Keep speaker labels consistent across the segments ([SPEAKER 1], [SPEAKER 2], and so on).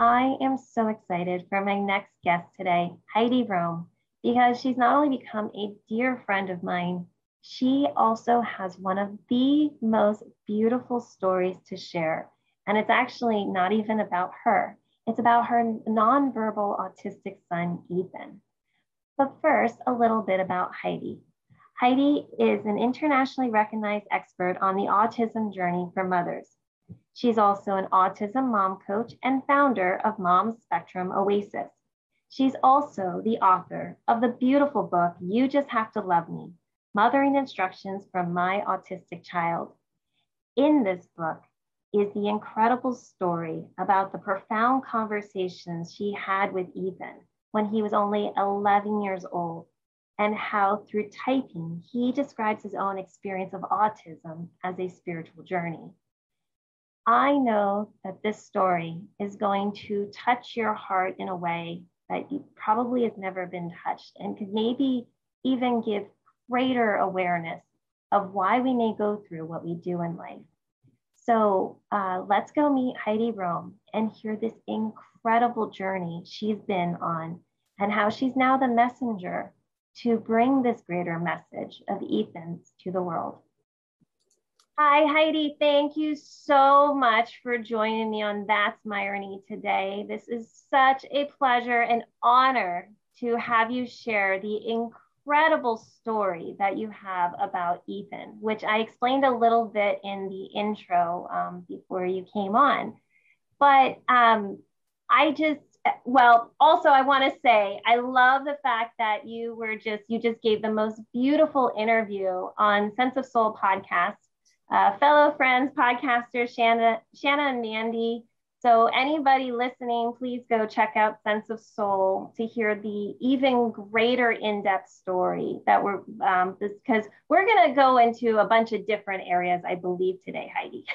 [SPEAKER 1] I am so excited for my next guest today, Heidi Rome, because she's not only become a dear friend of mine, she also has one of the most beautiful stories to share. And it's actually not even about her, it's about her nonverbal autistic son, Ethan. But first, a little bit about Heidi. Heidi is an internationally recognized expert on the autism journey for mothers. She's also an autism mom coach and founder of Mom Spectrum Oasis. She's also the author of the beautiful book, You Just Have to Love Me Mothering Instructions from My Autistic Child. In this book is the incredible story about the profound conversations she had with Ethan when he was only 11 years old, and how through typing, he describes his own experience of autism as a spiritual journey. I know that this story is going to touch your heart in a way that you probably has never been touched and could maybe even give greater awareness of why we may go through what we do in life. So uh, let's go meet Heidi Rome and hear this incredible journey she's been on and how she's now the messenger to bring this greater message of Ethan's to the world. Hi, Heidi. Thank you so much for joining me on That's Myrony today. This is such a pleasure and honor to have you share the incredible story that you have about Ethan, which I explained a little bit in the intro um, before you came on. But um, I just, well, also I want to say I love the fact that you were just, you just gave the most beautiful interview on Sense of Soul podcast uh, fellow friends, podcasters, Shanna, Shanna and Mandy. So anybody listening, please go check out Sense of Soul to hear the even greater in-depth story that we're um, because we're gonna go into a bunch of different areas, I believe today, Heidi.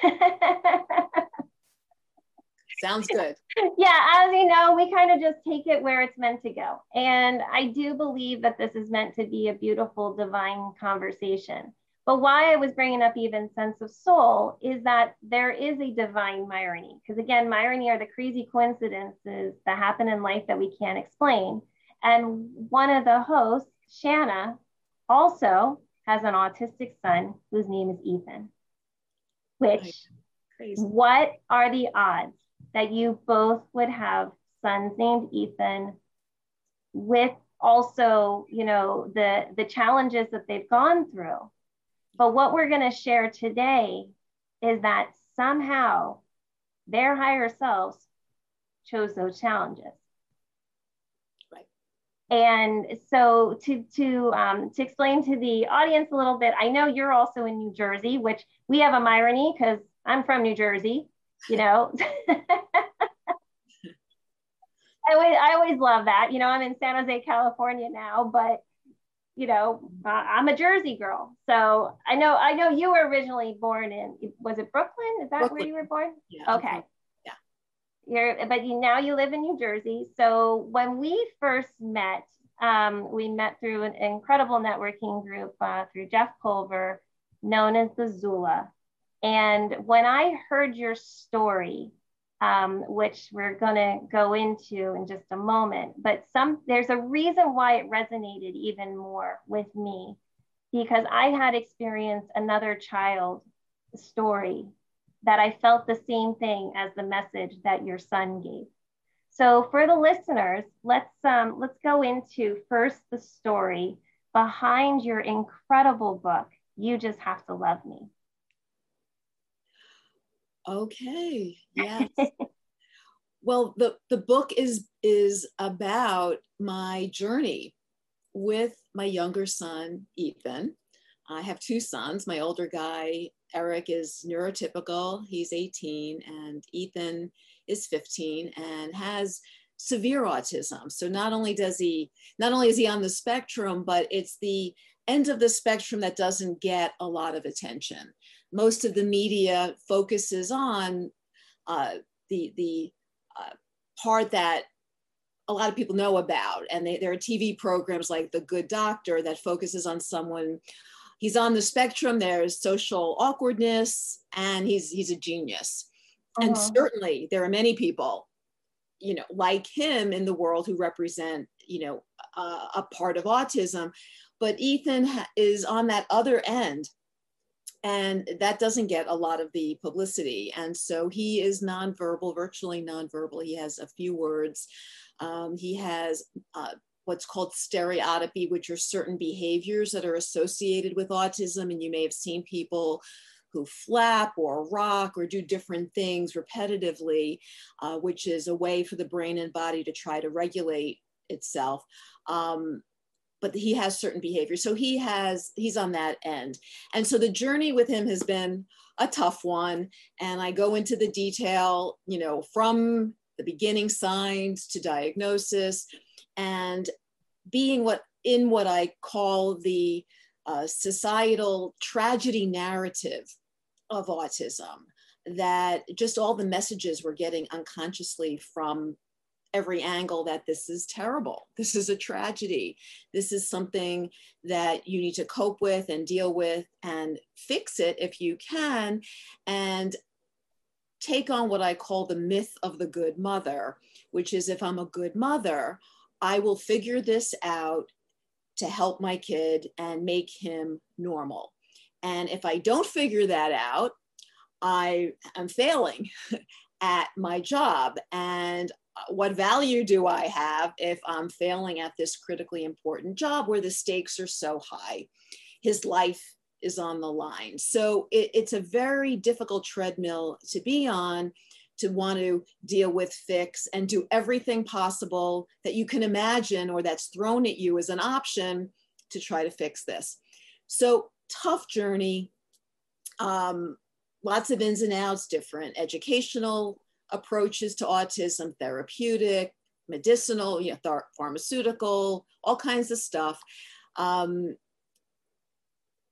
[SPEAKER 2] Sounds good.
[SPEAKER 1] yeah, as you know, we kind of just take it where it's meant to go. And I do believe that this is meant to be a beautiful divine conversation. But why I was bringing up even sense of soul is that there is a divine irony. Because again, irony are the crazy coincidences that happen in life that we can't explain. And one of the hosts, Shanna, also has an autistic son whose name is Ethan. Which, Crazy. what are the odds that you both would have sons named Ethan with also, you know, the the challenges that they've gone through? But what we're going to share today is that somehow their higher selves chose those challenges. Right. And so to to um, to explain to the audience a little bit, I know you're also in New Jersey, which we have a Myrony because I'm from New Jersey. You know. I always, I always love that. You know, I'm in San Jose, California now, but you know, I'm a Jersey girl. So I know I know you were originally born in was it Brooklyn? Is that Brooklyn. where you were born?
[SPEAKER 2] Yeah.
[SPEAKER 1] Okay.
[SPEAKER 2] Yeah.
[SPEAKER 1] You're but you now you live in New Jersey. So when we first met, um, we met through an incredible networking group uh, through Jeff Pulver, known as the Zula. And when I heard your story, um, which we're going to go into in just a moment. But some there's a reason why it resonated even more with me because I had experienced another child story that I felt the same thing as the message that your son gave. So for the listeners, let's um, let's go into first the story behind your incredible book. You just have to love me.
[SPEAKER 2] Okay. Yes. well, the the book is is about my journey with my younger son Ethan. I have two sons. My older guy Eric is neurotypical. He's 18, and Ethan is 15 and has severe autism. So not only does he, not only is he on the spectrum, but it's the end of the spectrum that doesn't get a lot of attention. Most of the media focuses on uh, the the uh, part that a lot of people know about, and they, there are TV programs like The Good Doctor that focuses on someone. He's on the spectrum. There's social awkwardness, and he's he's a genius. Uh-huh. And certainly there are many people, you know, like him in the world who represent, you know, uh, a part of autism. But Ethan ha- is on that other end. And that doesn't get a lot of the publicity. And so he is nonverbal, virtually nonverbal. He has a few words. Um, he has uh, what's called stereotypy, which are certain behaviors that are associated with autism. And you may have seen people who flap or rock or do different things repetitively, uh, which is a way for the brain and body to try to regulate itself. Um, but he has certain behaviors. So he has, he's on that end. And so the journey with him has been a tough one. And I go into the detail, you know, from the beginning signs to diagnosis and being what in what I call the uh, societal tragedy narrative of autism that just all the messages we're getting unconsciously from every angle that this is terrible. This is a tragedy. This is something that you need to cope with and deal with and fix it if you can. And take on what I call the myth of the good mother, which is if I'm a good mother, I will figure this out to help my kid and make him normal. And if I don't figure that out, I am failing at my job. And what value do I have if I'm failing at this critically important job where the stakes are so high? His life is on the line. So it, it's a very difficult treadmill to be on to want to deal with fix and do everything possible that you can imagine or that's thrown at you as an option to try to fix this. So tough journey, um, lots of ins and outs, different educational approaches to autism, therapeutic, medicinal, you know, th- pharmaceutical, all kinds of stuff. Um,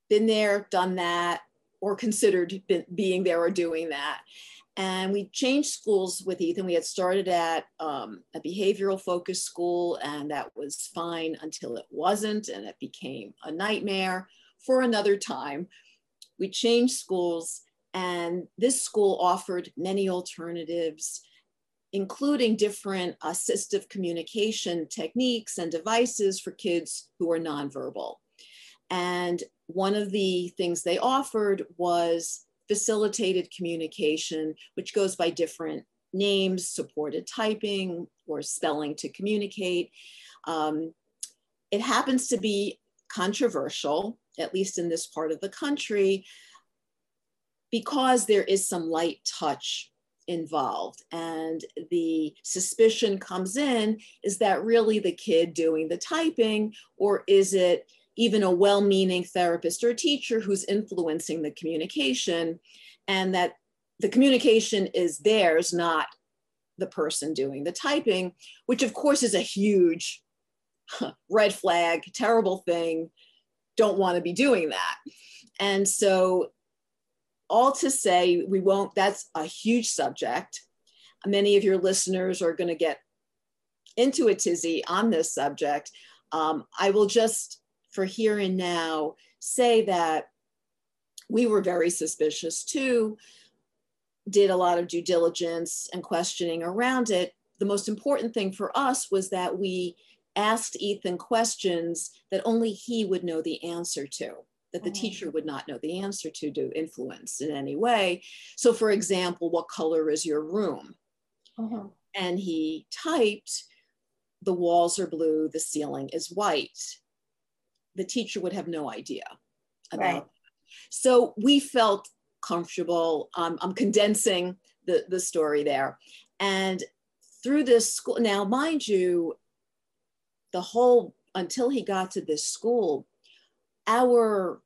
[SPEAKER 2] been there, done that, or considered being there or doing that. And we changed schools with Ethan. We had started at um, a behavioral focused school, and that was fine until it wasn't, and it became a nightmare for another time. We changed schools, and this school offered many alternatives, including different assistive communication techniques and devices for kids who are nonverbal. And one of the things they offered was facilitated communication, which goes by different names, supported typing or spelling to communicate. Um, it happens to be controversial, at least in this part of the country, because there is some light touch involved. And the suspicion comes in is that really the kid doing the typing, or is it even a well meaning therapist or teacher who's influencing the communication, and that the communication is theirs, not the person doing the typing, which of course is a huge red flag, terrible thing. Don't want to be doing that. And so, all to say, we won't, that's a huge subject. Many of your listeners are going to get into a tizzy on this subject. Um, I will just for here and now say that we were very suspicious too, did a lot of due diligence and questioning around it. The most important thing for us was that we asked Ethan questions that only he would know the answer to that the teacher would not know the answer to to influence in any way. So, for example, what color is your room? Uh-huh. and he typed, the walls are blue, the ceiling is white. The teacher would have no idea about right. So we felt comfortable. Um, I'm condensing the, the story there. And through this school, now, mind you, the whole, until he got to this school, our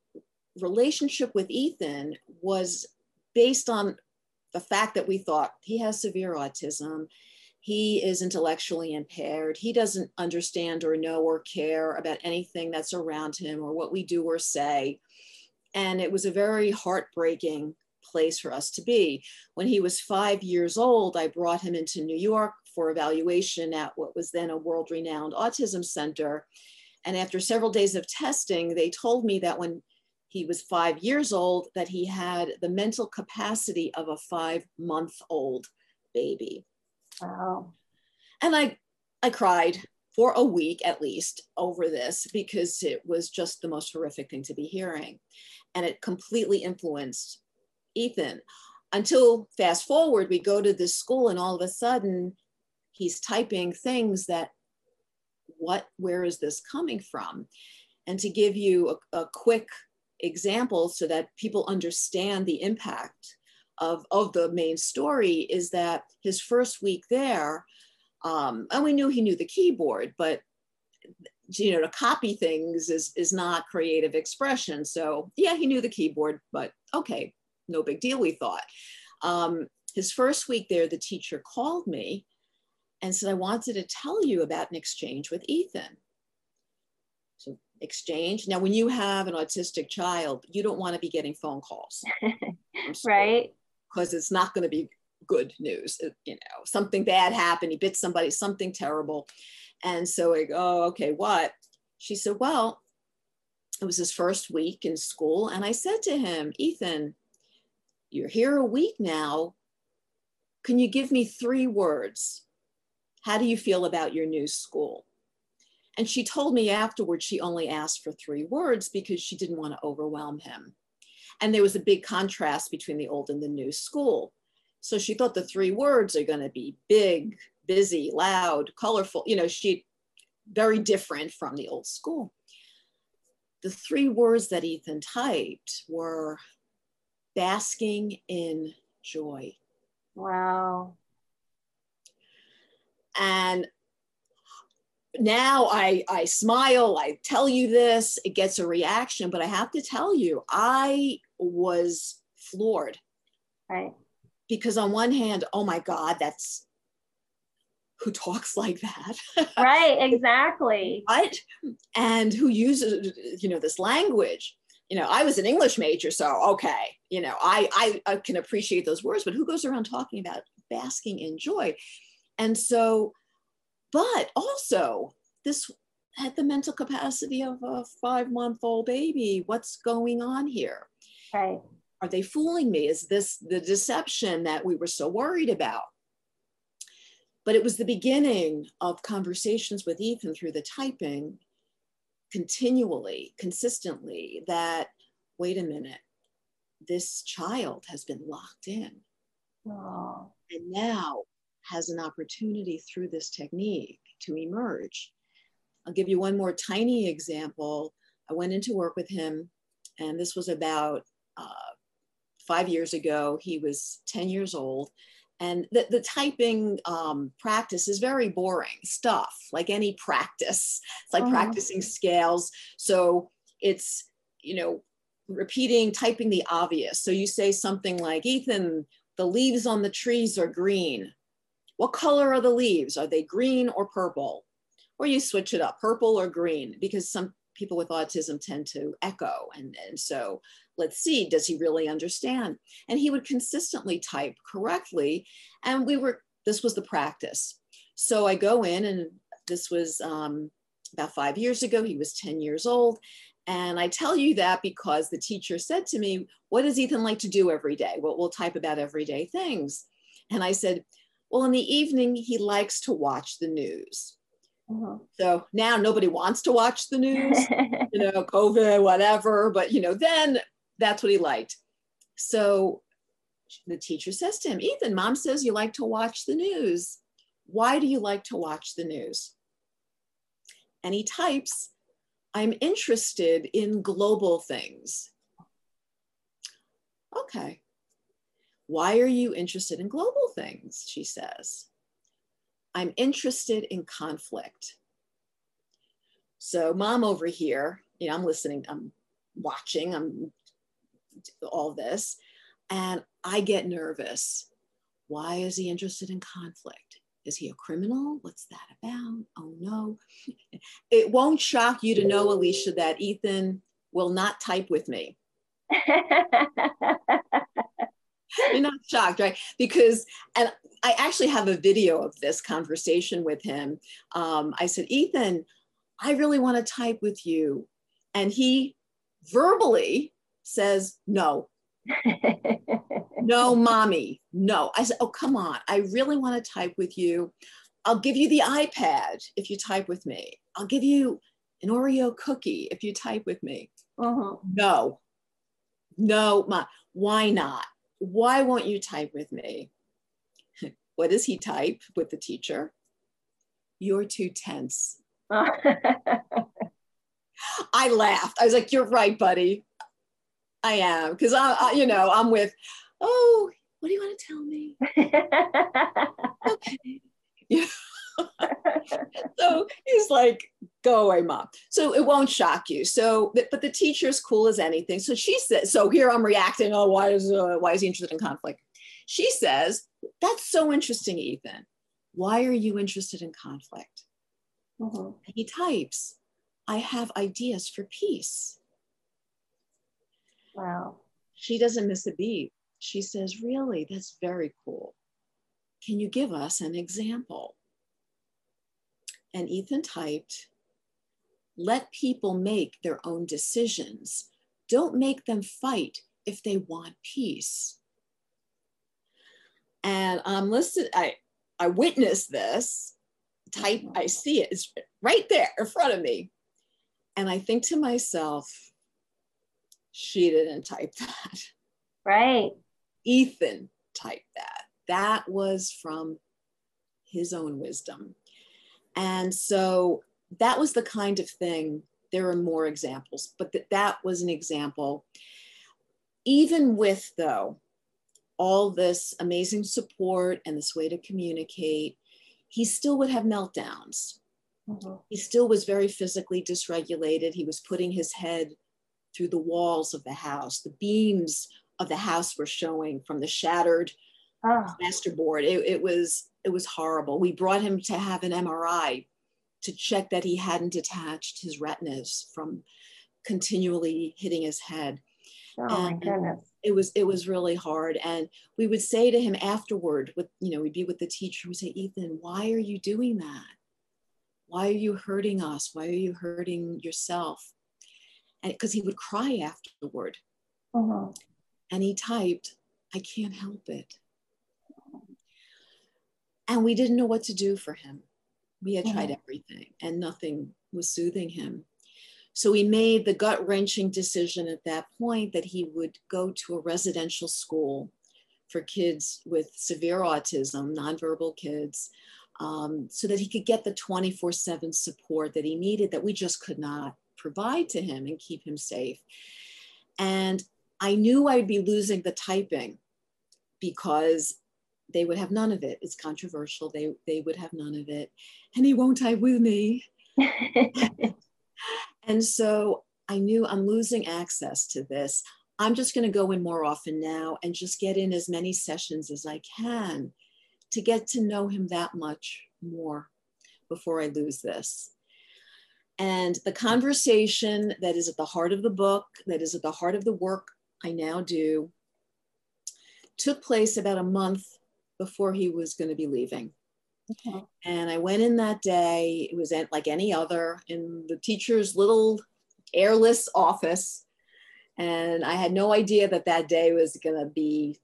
[SPEAKER 2] relationship with Ethan was based on the fact that we thought he has severe autism. He is intellectually impaired. He doesn't understand or know or care about anything that's around him or what we do or say. And it was a very heartbreaking place for us to be. When he was five years old, I brought him into New York for evaluation at what was then a world renowned autism center. And after several days of testing, they told me that when he was five years old, that he had the mental capacity of a five month old baby.
[SPEAKER 1] Wow.
[SPEAKER 2] And I, I cried for a week at least over this because it was just the most horrific thing to be hearing. And it completely influenced Ethan until fast forward, we go to this school and all of a sudden he's typing things that, what, where is this coming from? And to give you a, a quick example so that people understand the impact of, of the main story is that his first week there, um, and we knew he knew the keyboard, but you know to copy things is is not creative expression. So yeah he knew the keyboard but okay no big deal we thought. Um, his first week there the teacher called me and said i wanted to tell you about an exchange with ethan exchange now when you have an autistic child you don't want to be getting phone calls
[SPEAKER 1] right
[SPEAKER 2] because it's not going to be good news you know something bad happened he bit somebody something terrible and so I go, oh, okay, what? She said, well, it was his first week in school. And I said to him, Ethan, you're here a week now. Can you give me three words? How do you feel about your new school? And she told me afterwards she only asked for three words because she didn't want to overwhelm him. And there was a big contrast between the old and the new school. So she thought the three words are going to be big, busy, loud, colorful. You know, she very different from the old school. The three words that Ethan typed were basking in joy.
[SPEAKER 1] Wow.
[SPEAKER 2] And now I, I smile, I tell you this, it gets a reaction, but I have to tell you, I was floored.
[SPEAKER 1] Right.
[SPEAKER 2] Because on one hand, oh my God, that's who talks like that.
[SPEAKER 1] Right exactly.
[SPEAKER 2] Right and who uses you know this language? You know i was an english major so okay you know I, I i can appreciate those words but who goes around talking about basking in joy? And so but also this had the mental capacity of a five month old baby. What's going on here?
[SPEAKER 1] Right.
[SPEAKER 2] Are they fooling me? Is this the deception that we were so worried about? But it was the beginning of conversations with Ethan through the typing continually, consistently, that wait a minute, this child has been locked in.
[SPEAKER 1] Oh.
[SPEAKER 2] And now has an opportunity through this technique to emerge. I'll give you one more tiny example. I went into work with him, and this was about uh, five years ago. He was 10 years old, and the, the typing um, practice is very boring stuff like any practice it's like mm-hmm. practicing scales so it's you know repeating typing the obvious so you say something like ethan the leaves on the trees are green what color are the leaves are they green or purple or you switch it up purple or green because some people with autism tend to echo and, and so let's see, does he really understand? And he would consistently type correctly. And we were, this was the practice. So I go in, and this was um, about five years ago. He was 10 years old. And I tell you that because the teacher said to me, What does Ethan like to do every day? Well, we'll type about everyday things. And I said, Well, in the evening, he likes to watch the news. Uh-huh. So now nobody wants to watch the news, you know, COVID, whatever. But, you know, then that's what he liked. So the teacher says to him, Ethan, mom says you like to watch the news. Why do you like to watch the news? And he types, I'm interested in global things. Okay. Why are you interested in global things? She says. I'm interested in conflict. So, mom over here, you know, I'm listening, I'm watching, I'm all this, and I get nervous. Why is he interested in conflict? Is he a criminal? What's that about? Oh no. It won't shock you to know, Alicia, that Ethan will not type with me. You're not shocked, right? Because, and I actually have a video of this conversation with him. Um, I said, Ethan, I really want to type with you. And he verbally says, no. no, mommy, no. I said, oh, come on. I really want to type with you. I'll give you the iPad if you type with me. I'll give you an Oreo cookie if you type with me. Uh-huh. No, no, mom. Why not? Why won't you type with me? what does he type with the teacher? You're too tense. I laughed. I was like, "You're right, buddy. I am." Because I, I, you know, I'm with. Oh, what do you want to tell me? okay. Yeah. so he's like, "Go away, mom." So it won't shock you. So, but the teacher's cool as anything. So she says. So here I'm reacting. Oh, why is uh, why is he interested in conflict? She says, "That's so interesting, Ethan. Why are you interested in conflict?" Mm-hmm. He types, I have ideas for peace.
[SPEAKER 1] Wow.
[SPEAKER 2] She doesn't miss a beat. She says, Really? That's very cool. Can you give us an example? And Ethan typed, Let people make their own decisions. Don't make them fight if they want peace. And um, I'm listening, I, I witnessed this type, I see it. It's right there in front of me. And I think to myself, she didn't type that.
[SPEAKER 1] Right.
[SPEAKER 2] Ethan typed that. That was from his own wisdom. And so that was the kind of thing. There are more examples, but that, that was an example. Even with, though, all this amazing support and this way to communicate, he still would have meltdowns. Mm-hmm. He still was very physically dysregulated. He was putting his head through the walls of the house. The beams of the house were showing from the shattered oh. plasterboard. It, it was it was horrible. We brought him to have an MRI to check that he hadn't detached his retinas from continually hitting his head.
[SPEAKER 1] Oh and, my goodness
[SPEAKER 2] it was it was really hard and we would say to him afterward with you know we'd be with the teacher we'd say ethan why are you doing that why are you hurting us why are you hurting yourself and because he would cry afterward uh-huh. and he typed i can't help it and we didn't know what to do for him we had uh-huh. tried everything and nothing was soothing him so we made the gut wrenching decision at that point that he would go to a residential school for kids with severe autism, nonverbal kids, um, so that he could get the 24 7 support that he needed that we just could not provide to him and keep him safe. And I knew I'd be losing the typing because they would have none of it. It's controversial. They, they would have none of it. And he won't type with me. And so I knew I'm losing access to this. I'm just going to go in more often now and just get in as many sessions as I can to get to know him that much more before I lose this. And the conversation that is at the heart of the book, that is at the heart of the work I now do, took place about a month before he was going to be leaving. Okay. And I went in that day. It was like any other in the teacher's little airless office. And I had no idea that that day was going to be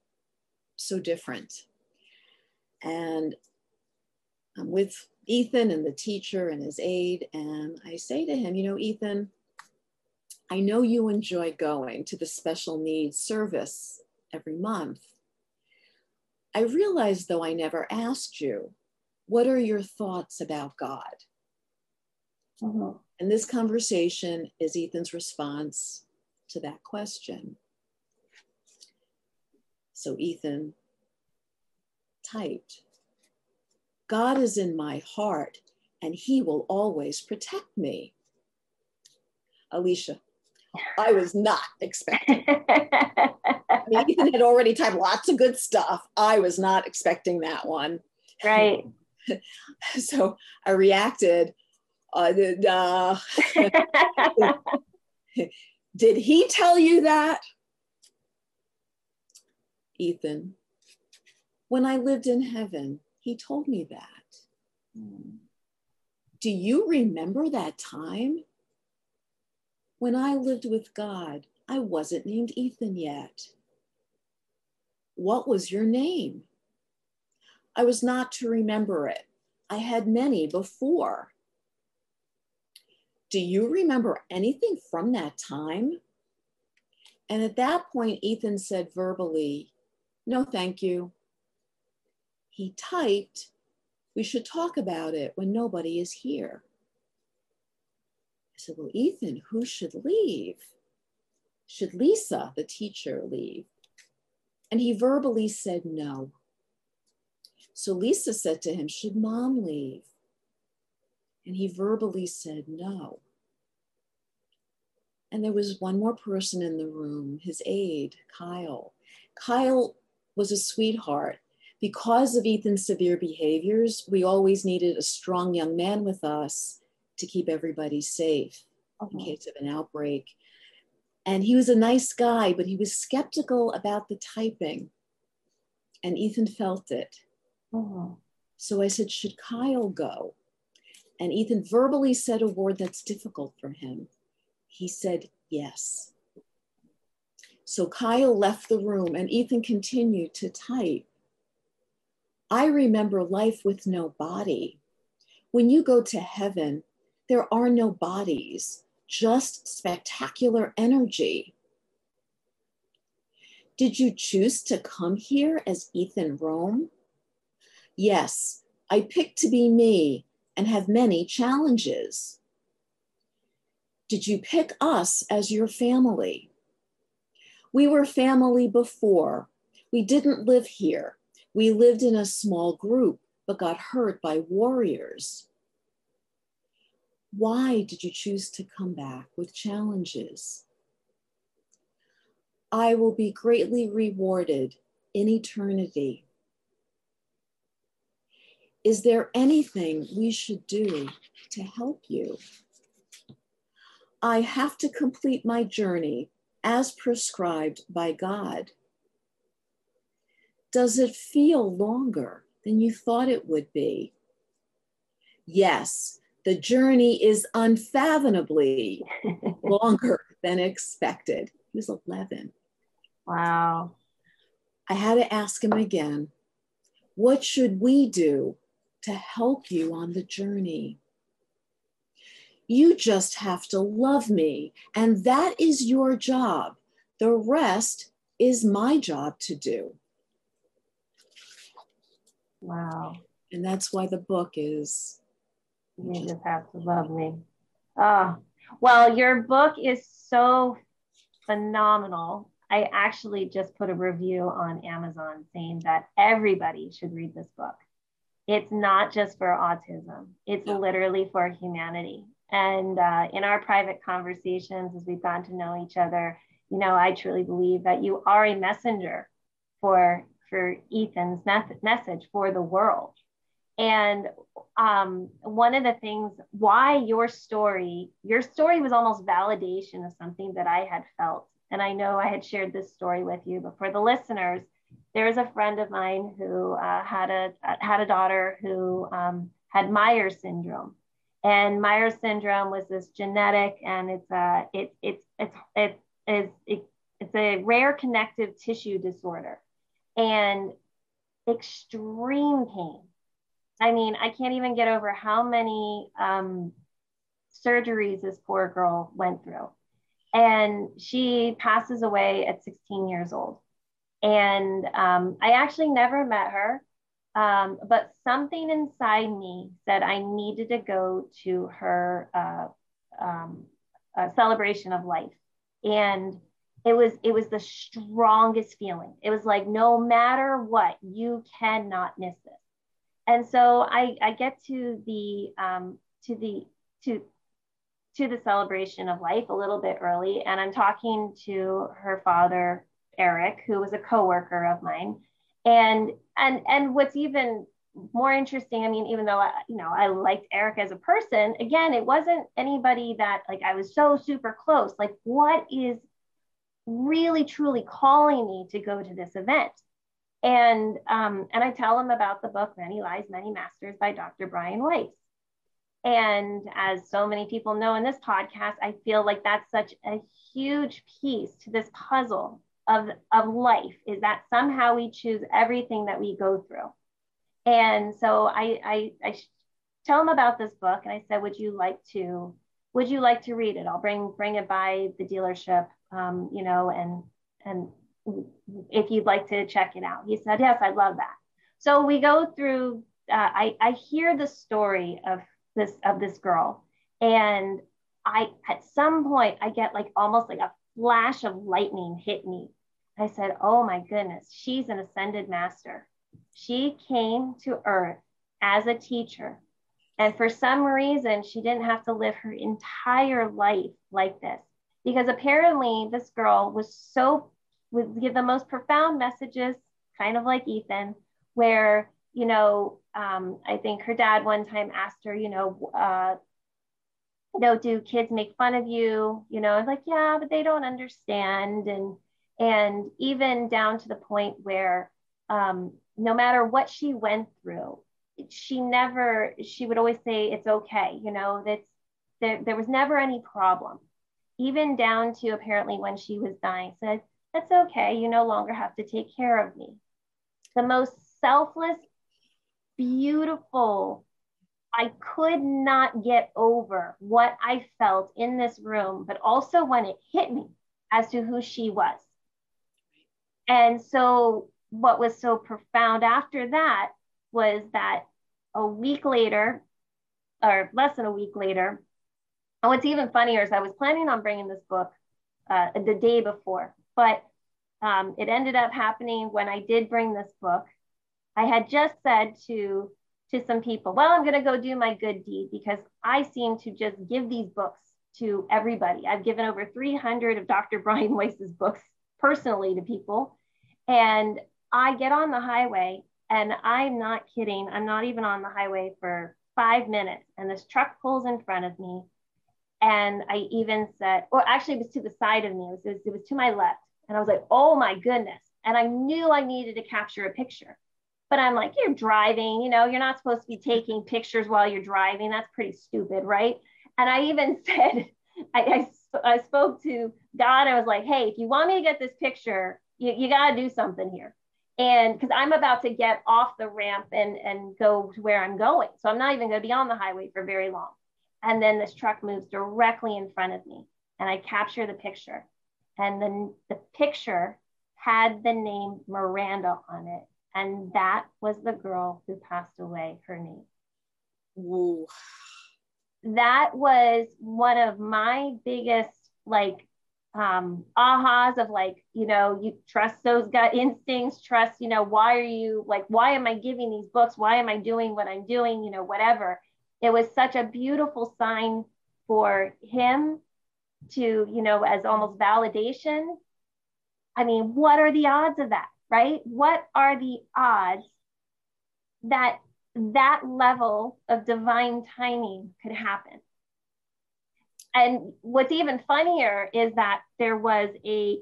[SPEAKER 2] so different. And I'm with Ethan and the teacher and his aide. And I say to him, you know, Ethan, I know you enjoy going to the special needs service every month. I realize, though, I never asked you What are your thoughts about God? Mm-hmm. And this conversation is Ethan's response to that question. So Ethan typed, God is in my heart and he will always protect me. Alicia, I was not expecting. I mean, Ethan had already typed lots of good stuff. I was not expecting that one.
[SPEAKER 1] Right.
[SPEAKER 2] so I reacted. Uh, uh, did he tell you that? Ethan, when I lived in heaven, he told me that. Do you remember that time? When I lived with God, I wasn't named Ethan yet. What was your name? I was not to remember it. I had many before. Do you remember anything from that time? And at that point, Ethan said verbally, No, thank you. He typed, We should talk about it when nobody is here. I said, Well, Ethan, who should leave? Should Lisa, the teacher, leave? And he verbally said no. So Lisa said to him, Should mom leave? And he verbally said no. And there was one more person in the room, his aide, Kyle. Kyle was a sweetheart. Because of Ethan's severe behaviors, we always needed a strong young man with us to keep everybody safe uh-huh. in case of an outbreak. And he was a nice guy, but he was skeptical about the typing. And Ethan felt it. Uh-huh. So I said, Should Kyle go? And Ethan verbally said a word that's difficult for him. He said, Yes. So Kyle left the room and Ethan continued to type. I remember life with no body. When you go to heaven, there are no bodies, just spectacular energy. Did you choose to come here as Ethan Rome? Yes, I picked to be me and have many challenges. Did you pick us as your family? We were family before. We didn't live here. We lived in a small group, but got hurt by warriors. Why did you choose to come back with challenges? I will be greatly rewarded in eternity. Is there anything we should do to help you? I have to complete my journey as prescribed by God. Does it feel longer than you thought it would be? Yes, the journey is unfathomably longer than expected. He was 11.
[SPEAKER 1] Wow.
[SPEAKER 2] I had to ask him again, what should we do to help you on the journey? You just have to love me, and that is your job. The rest is my job to do.
[SPEAKER 1] Wow.
[SPEAKER 2] And that's why the book is
[SPEAKER 1] you just have to love me. Oh, well, your book is so phenomenal. I actually just put a review on Amazon saying that everybody should read this book. It's not just for autism, it's literally for humanity. And uh, in our private conversations, as we've gotten to know each other, you know, I truly believe that you are a messenger for for Ethan's message for the world. And um, one of the things why your story, your story was almost validation of something that I had felt. And I know I had shared this story with you, but for the listeners, there is a friend of mine who uh, had a had a daughter who um, had Myers syndrome, and Myers syndrome was this genetic, and it's a it, it's it's it is it, it's a rare connective tissue disorder, and extreme pain I mean, I can't even get over how many um, surgeries this poor girl went through. And she passes away at 16 years old. And um, I actually never met her. Um, but something inside me said I needed to go to her uh, um, celebration of life. And it was it was the strongest feeling. It was like no matter what, you cannot miss this. And so I, I get to the um, to the to to the celebration of life a little bit early, and I'm talking to her father, Eric, who was a coworker of mine, and and and what's even more interesting i mean even though I, you know i liked eric as a person again it wasn't anybody that like i was so super close. Like what is really truly calling me to go to this event and um, and i tell him about the book many lives many masters by dr brian weiss and as so many people know in this podcast i feel like that's such a huge piece to this puzzle of, of life is that somehow we choose everything that we go through. And so I, I, I tell them about this book and I said, would you like to, would you like to read it? I'll bring, bring it by the dealership, um, you know, and, and if you'd like to check it out. He said, yes, I'd love that. So we go through, uh, I, I hear the story of this, of this girl and I, at some point I get like almost like a flash of lightning hit me I said, Oh my goodness, she's an ascended master. She came to earth as a teacher. And for some reason, she didn't have to live her entire life like this because apparently this girl was so, would give the most profound messages, kind of like Ethan, where, you know, um, I think her dad one time asked her, you know, uh, you know, do kids make fun of you? You know, I was like, yeah, but they don't understand. And, and even down to the point where um, no matter what she went through she never she would always say it's okay you know that's there, there was never any problem even down to apparently when she was dying said that's okay. You no longer have to take care of me. The most selfless beautiful i could not get over what i felt in this room but also when it hit me as to who she was. And so, what was so profound after that was that a week later, or less than a week later, and what's even funnier is I was planning on bringing this book uh, the day before, but um, it ended up happening when I did bring this book. I had just said to to some people, well, I'm going to go do my good deed because I seem to just give these books to everybody. I've given over 300 of Dr. Brian Weiss's books personally to people. And I get on the highway, and I'm not kidding. I'm not even on the highway for five minutes, and this truck pulls in front of me. And I even said, or actually, it was to the side of me, it was, it was, it was to my left. And I was like, oh my goodness. And I knew I needed to capture a picture. But I'm like, you're driving, you know, you're not supposed to be taking pictures while you're driving. That's pretty stupid, right? And I even said, I, I, I spoke to God. I was like, hey, if you want me to get this picture, you, you got to do something here. And because I'm about to get off the ramp and, and go to where I'm going. So I'm not even going to be on the highway for very long. And then this truck moves directly in front of me and I capture the picture. And then the picture had the name Miranda on it. And that was the girl who passed away, her name.
[SPEAKER 2] Whoa.
[SPEAKER 1] That was one of my biggest like um, ahas of like, you know, you trust those gut instincts, trust, you know, why are you like, why am I giving these books? Why am I doing what I'm doing? You know, whatever. It was such a beautiful sign for him to, you know, as almost validation. I mean, what are the odds of that, right? What are the odds that that level of divine timing could happen? and what's even funnier is that there was a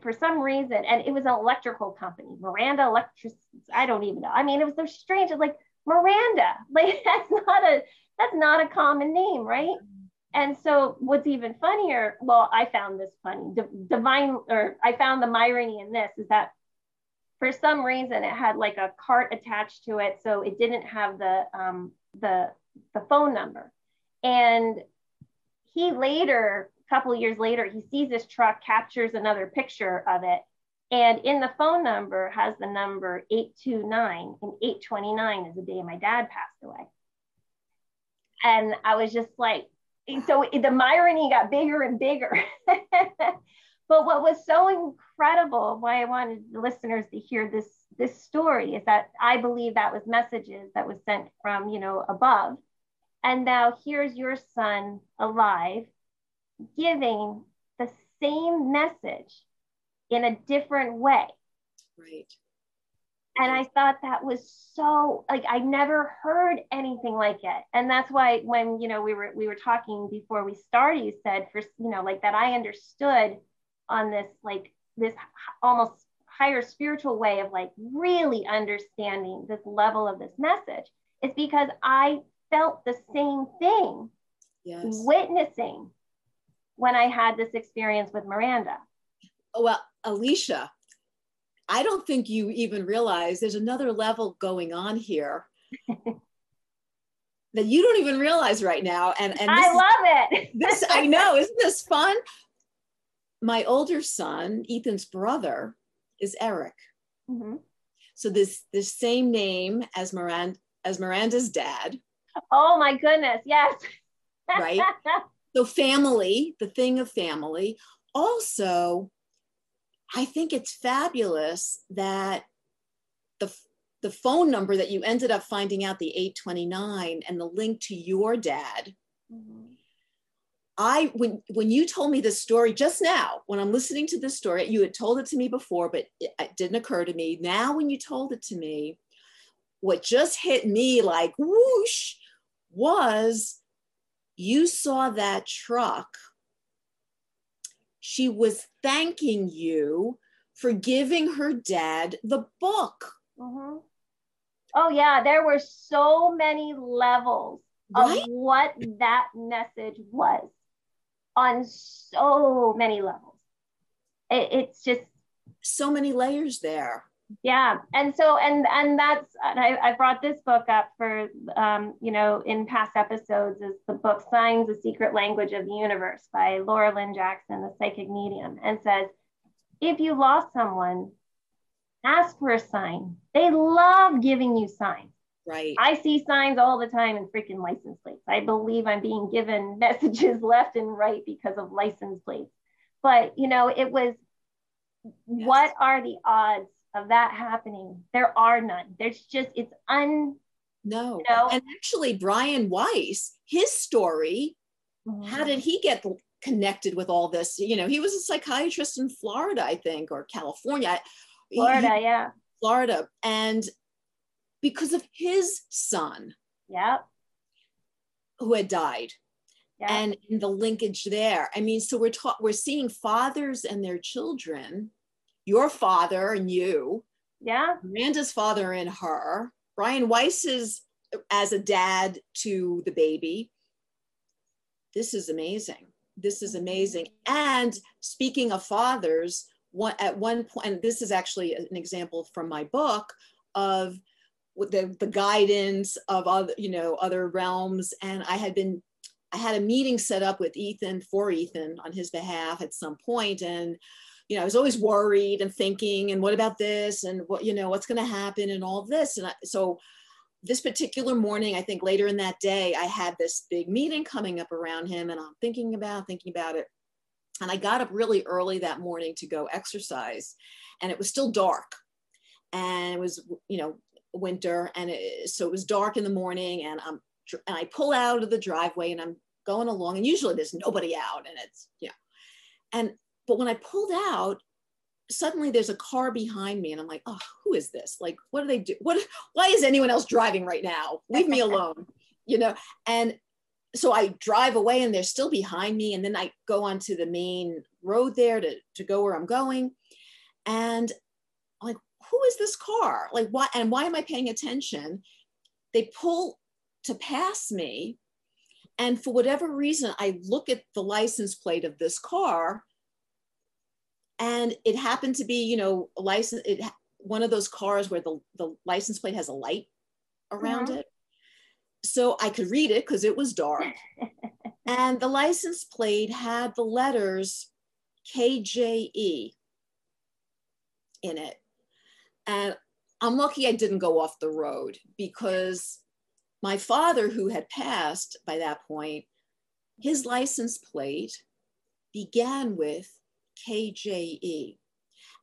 [SPEAKER 1] for some reason, and it was an electrical company, Miranda Electric. I don't even know. I mean, it was so strange. It's like Miranda, like that's not a that's not a common name, right? And so, what's even funnier? Well, I found this funny. Divine, or I found the irony in this is that for some reason it had like a cart attached to it, so it didn't have the um, the the phone number. And he later, a couple years later, he sees this truck, captures another picture of it, And in the phone number has the number 829, and 829 is the day my dad passed away. And I was just like, so the irony got bigger and bigger. but what was so incredible, why I wanted the listeners to hear this this story is that I believe that was messages that was sent from, you know, above. And now here's your son alive giving the same message in a different way.
[SPEAKER 2] Right.
[SPEAKER 1] And I thought that was so like I never heard anything like it. And that's why when you know we were we were talking before we started, you said for you know like that I understood on this like this almost higher spiritual way of like really understanding this level of this message. is because I felt the same thing yes. witnessing when I had this experience with Miranda.
[SPEAKER 2] Well, Alicia, I don't think you even realize there's another level going on here that you don't even realize right now. And, and
[SPEAKER 1] I love it.
[SPEAKER 2] this I know, isn't this fun? My older son, Ethan's brother, is Eric. Mm-hmm. So this this same name as Miranda as Miranda's dad.
[SPEAKER 1] Oh my goodness, yes.
[SPEAKER 2] right. So family, the thing of family. Also, I think it's fabulous that the the phone number that you ended up finding out the 829 and the link to your dad. Mm-hmm. I when when you told me this story just now, when I'm listening to this story, you had told it to me before, but it, it didn't occur to me. Now, when you told it to me, what just hit me like whoosh was you saw that truck she was thanking you for giving her dad the book.
[SPEAKER 1] Mm-hmm. Oh, yeah. There were so many levels right? of what that message was on so many levels. It, it's just
[SPEAKER 2] so many layers there
[SPEAKER 1] yeah and so and and that's and I, I brought this book up for um, you know in past episodes is the book signs the secret language of the universe by Laura Lynne Jackson the psychic medium and says if you lost someone ask for a sign. They love giving you signs.
[SPEAKER 2] Right.
[SPEAKER 1] I see signs all the time in freaking license plates. I believe i'm being given messages left and right because of license plates. But you know it was yes. what are the odds of that happening. There are none. There's just, it's un.
[SPEAKER 2] No. You know? And actually, Brian Weiss, his story, mm-hmm. how did he get connected with all this? You know, he was a psychiatrist in Florida, I think, or California.
[SPEAKER 1] Florida, he, yeah.
[SPEAKER 2] Florida. And because of his son.
[SPEAKER 1] Yeah.
[SPEAKER 2] Who had died. Yeah. And the linkage there. I mean, so we're taught we're seeing fathers and their children your father and you.
[SPEAKER 1] Yeah.
[SPEAKER 2] Amanda's father and her. Brian Weiss's as a dad to the baby. This is amazing. This is amazing. And speaking of fathers, one, at one point, and this is actually an example from my book of the, the guidance of other, you know, other realms. And I had been, I had a meeting set up with Ethan for Ethan on his behalf at some point, and you know, I was always worried and thinking, and what about this, and what, you know, what's going to happen, and all this. And I, so, this particular morning, I think later in that day, I had this big meeting coming up around him, and I'm thinking about, thinking about it. And I got up really early that morning to go exercise, and it was still dark, and it was, you know, winter, and it, so it was dark in the morning, and I'm, and I pull out of the driveway, and I'm going along, and usually there's nobody out, and it's, you know, and but when I pulled out, suddenly there's a car behind me and I'm like, oh, who is this? Like, what do they do? What, why is anyone else driving right now? Leave me alone, you know? And so I drive away and they're still behind me. And then I go onto the main road there to, to go where I'm going. And I'm like, who is this car? Like, why? And why am I paying attention? They pull to pass me. And for whatever reason, I look at the license plate of this car and it happened to be you know a license it one of those cars where the, the license plate has a light around mm-hmm. it so i could read it because it was dark and the license plate had the letters kje in it. And I'm lucky I didn't go off the road because my father, who had passed by that point, his license plate began with KJE.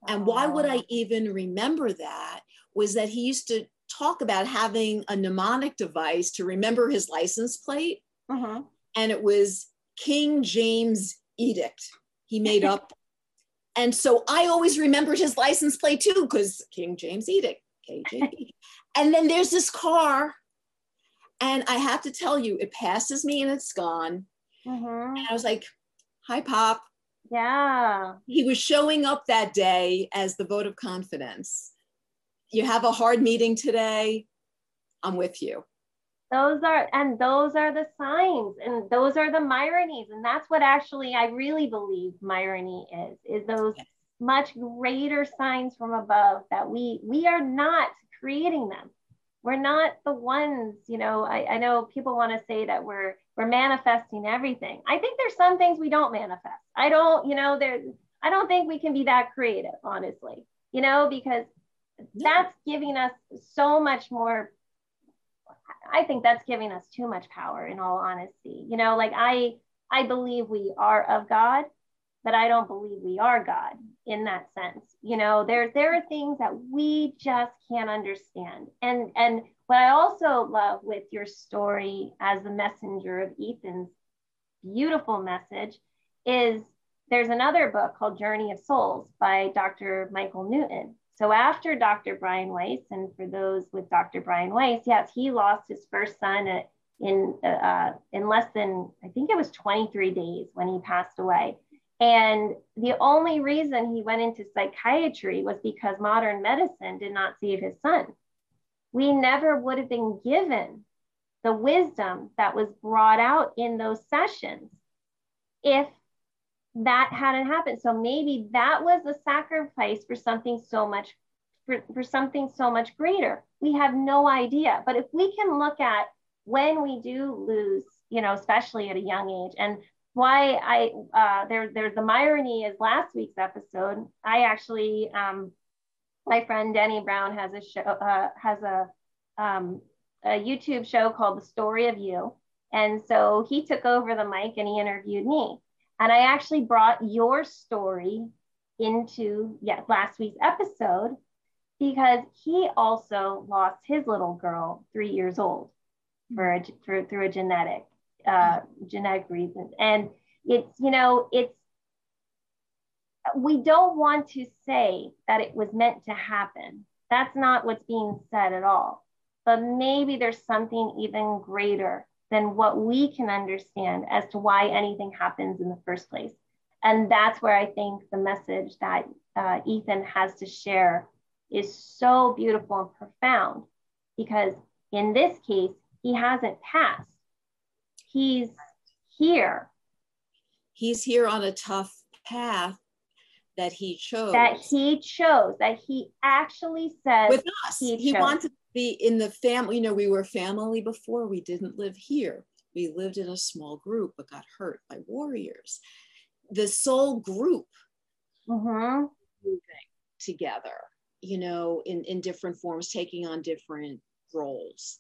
[SPEAKER 2] And why would I even remember that? Was that he used to talk about having a mnemonic device to remember his license plate. Uh-huh. And it was King James Edict. He made up. and so I always remembered his license plate too, because King James Edict, KJE. and then there's this car. And I have to tell you, it passes me and it's gone. Uh-huh. And I was like, hi, Pop.
[SPEAKER 1] Yeah.
[SPEAKER 2] He was showing up that day as the vote of confidence. You have a hard meeting today. I'm with you.
[SPEAKER 1] Those are, and those are the signs, and those are the Myronies. And that's what actually I really believe Myrony is, is those much greater signs from above that we we are not creating them. We're not the ones, you know, I, I know people want to say that we're we're manifesting everything. I think there's some things we don't manifest. I don't, you know, there I don't think we can be that creative, honestly, you know, because that's giving us so much more. I think that's giving us too much power in all honesty. You know, like I I believe we are of God, but I don't believe we are God in that sense. You know, there there are things that we just can't understand. And and what I also love with your story as the messenger of Ethan's beautiful message is there's another book called Journey of Souls by Dr. Michael Newton. So after Dr. Brian Weiss, and for those with Dr. Brian Weiss, yes, he lost his first son in uh, in less than I think it was 23 days when he passed away. And the only reason he went into psychiatry was because modern medicine did not save his son we never would have been given the wisdom that was brought out in those sessions if that hadn't happened. So maybe that was a sacrifice for something so much for, for something so much greater. We have no idea. But if we can look at when we do lose, you know, especially at a young age, and why I uh, there there's the irony is last week's episode. I actually um, my friend Denny Brown has a show, uh, has a, um, a YouTube show called The Story of You. And so he took over the mic and he interviewed me. And I actually brought your story into yeah, last week's episode because he also lost his little girl, three years old, for, a, through a genetic uh, genetic reason. And it's you know it's we don't want to say that it was meant to happen. That's not what's being said at all. But maybe there's something even greater than what we can understand as to why anything happens in the first place. And that's where I think the message that uh, Ethan has to share is so beautiful and profound because in this case, he hasn't passed. He's here.
[SPEAKER 2] He's here on a tough path that he chose.
[SPEAKER 1] That he chose, that he actually says
[SPEAKER 2] with us. He, he wanted to be in the family. You know, we were family before. We didn't live here. We lived in a small group, but got hurt by warriors. The soul group mm-hmm. moving together, you know, in, in different forms, taking on different roles.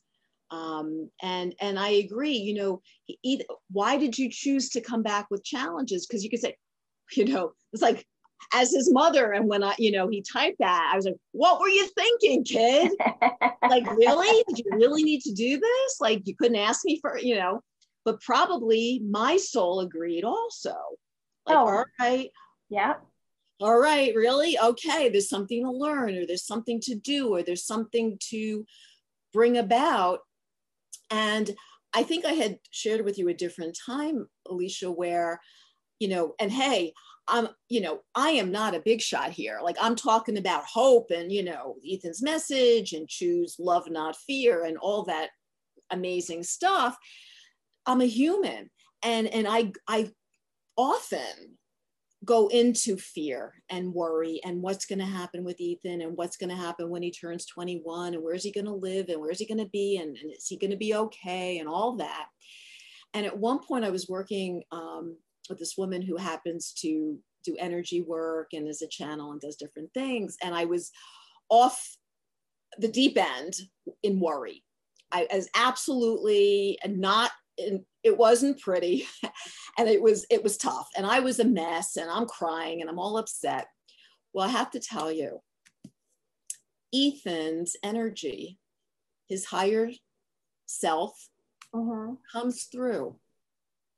[SPEAKER 2] Um, and and I agree. You know, either, why did you choose to come back with challenges? Because you could say, you know, it's like as his mother. And when I, you know, he typed that, I was like, what were you thinking, kid? like, really? Did you really need to do this? Like, you couldn't ask me for, you know, but probably my soul agreed also. Like, oh. all right.
[SPEAKER 1] Yeah.
[SPEAKER 2] All right, really? Okay, there's something to learn, or there's something to do, or there's something to bring about. And I think I had shared with you a different time, Alicia, where, you know, and hey, I'm, you know, I am not a big shot here. Like I'm talking about hope and, you know, Ethan's message and choose love, not fear, and all that amazing stuff. I'm a human. And and I I often go into fear and worry and what's going to happen with Ethan and what's going to happen when he turns 21 and where's he going to live and where's he going to be and, and is he going to be okay and all that. And at one point I was working um, this woman who happens to do energy work and is a channel and does different things. And I was off the deep end in worry. I was absolutely not in, it wasn't pretty and it was it was tough and I was a mess and I'm crying and I'm all upset. Well, I have to tell you, Ethan's energy, his higher self, mm-hmm. comes through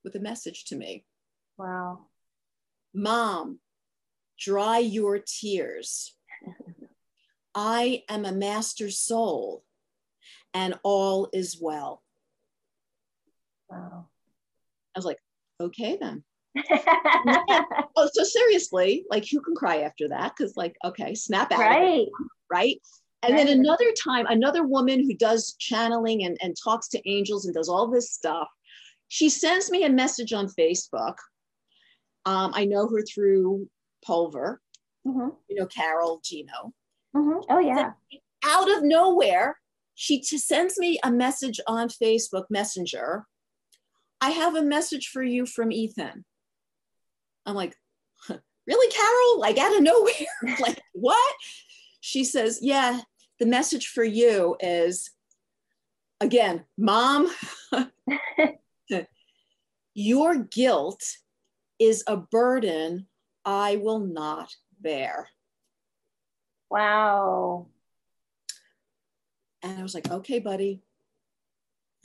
[SPEAKER 2] with a message to me.
[SPEAKER 1] Wow.
[SPEAKER 2] Mom, dry your tears. I am a master soul and all is well.
[SPEAKER 1] Wow.
[SPEAKER 2] I was like, okay then. oh, so seriously, like who can cry after that? Because like, okay, snap out.
[SPEAKER 1] Right.
[SPEAKER 2] right. And right. then another time, another woman who does channeling and, and talks to angels and does all this stuff, she sends me a message on Facebook. Um, I know her through Pulver, mm-hmm. you know, Carol Gino.
[SPEAKER 1] Mm-hmm. Oh, yeah.
[SPEAKER 2] Out of nowhere, she t- sends me a message on Facebook Messenger. I have a message for you from Ethan. I'm like, really, Carol? Like out of nowhere? like, what? She says, yeah, the message for you is again, mom, your guilt is a burden I will not bear.
[SPEAKER 1] Wow.
[SPEAKER 2] And I was like, okay, buddy,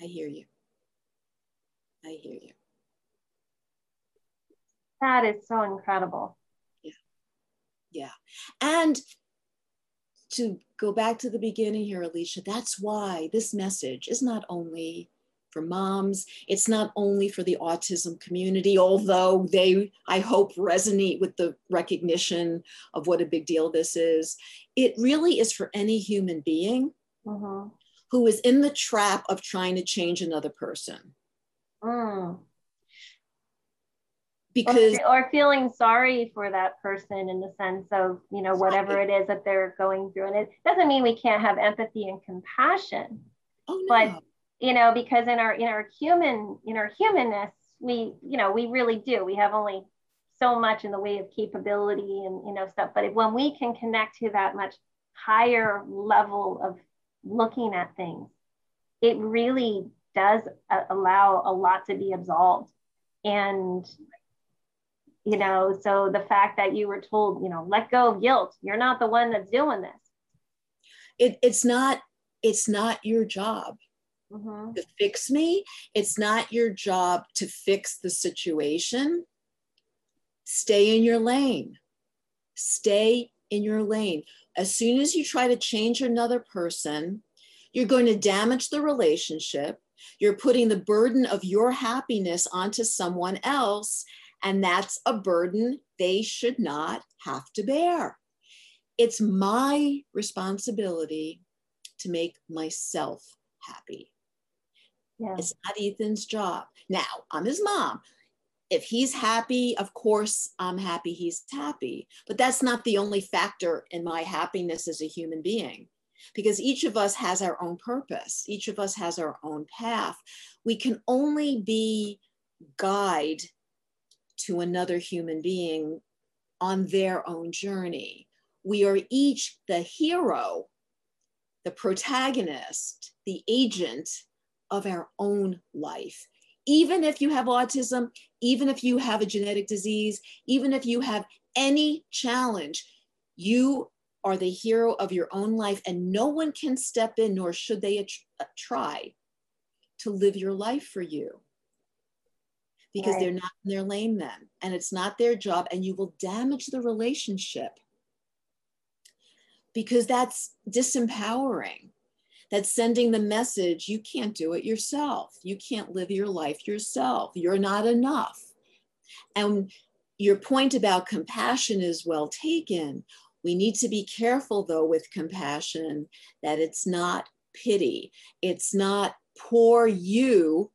[SPEAKER 2] I hear you. I hear you.
[SPEAKER 1] That is so incredible.
[SPEAKER 2] Yeah. Yeah. And to go back to the beginning here, Alicia, that's why this message is not only for moms, it's not only for the autism community, although they, I hope, resonate with the recognition of what a big deal this is. It really is for any human being uh-huh. who is in the trap of trying to change another person.
[SPEAKER 1] Mm
[SPEAKER 2] because
[SPEAKER 1] or, or, feeling sorry for that person in the sense of you know whatever it is that they're going through and it doesn't mean we can't have empathy and compassion
[SPEAKER 2] oh, no.
[SPEAKER 1] but you know because in our in our human in our humanness we you know we really do. We have only so much in the way of capability and you know stuff. But when we can connect to that much higher level of looking at things it really does uh, allow a lot to be absolved. And you know so the fact that you were told you know let go of guilt you're not the one that's doing this.
[SPEAKER 2] It, it's not it's not your job mm-hmm. to fix me it's not your job to fix the situation stay in your lane stay in your lane as soon as you try to change another person you're going to damage the relationship you're putting the burden of your happiness onto someone else and that's a burden they should not have to bear. It's my responsibility to make myself happy. Yeah. It's not Ethan's job. Now, I'm his mom. If he's happy, of course, I'm happy he's happy. But that's not the only factor in my happiness as a human being because each of us has our own purpose, each of us has our own path. We can only be guide to another human being on their own journey. We are each the hero, the protagonist, the agent of our own life. Even if you have autism, even if you have a genetic disease, even if you have any challenge, you are the hero of your own life, and no one can step in, nor should they uh, try to live your life for you because right. they're not in their lane then and it's not their job and you will damage the relationship because that's disempowering that's sending the message you can't do it yourself you can't live your life yourself you're not enough and your point about compassion is well taken we need to be careful though with compassion that it's not pity it's not poor you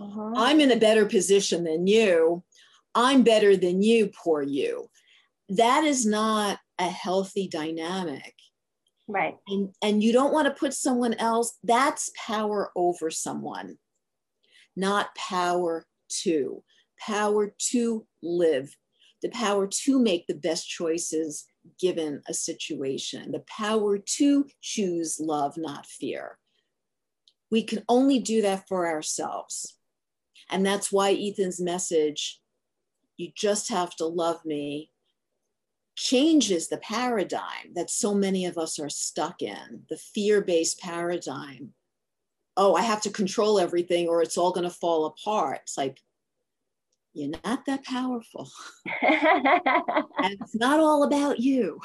[SPEAKER 2] uh-huh. I'm in a better position than you. I'm better than you, poor you. That is not a healthy dynamic.
[SPEAKER 1] Right.
[SPEAKER 2] And, and you don't want to put someone else, that's power over someone, not power to, power to live. the power to make the best choices given a situation, the power to choose love, not fear. We can only do that for ourselves. And that's why Ethan's message, you just have to love me, changes the paradigm that so many of us are stuck in the fear based paradigm. Oh, I have to control everything or it's all going to fall apart. It's like, you're not that powerful. and it's not all about you.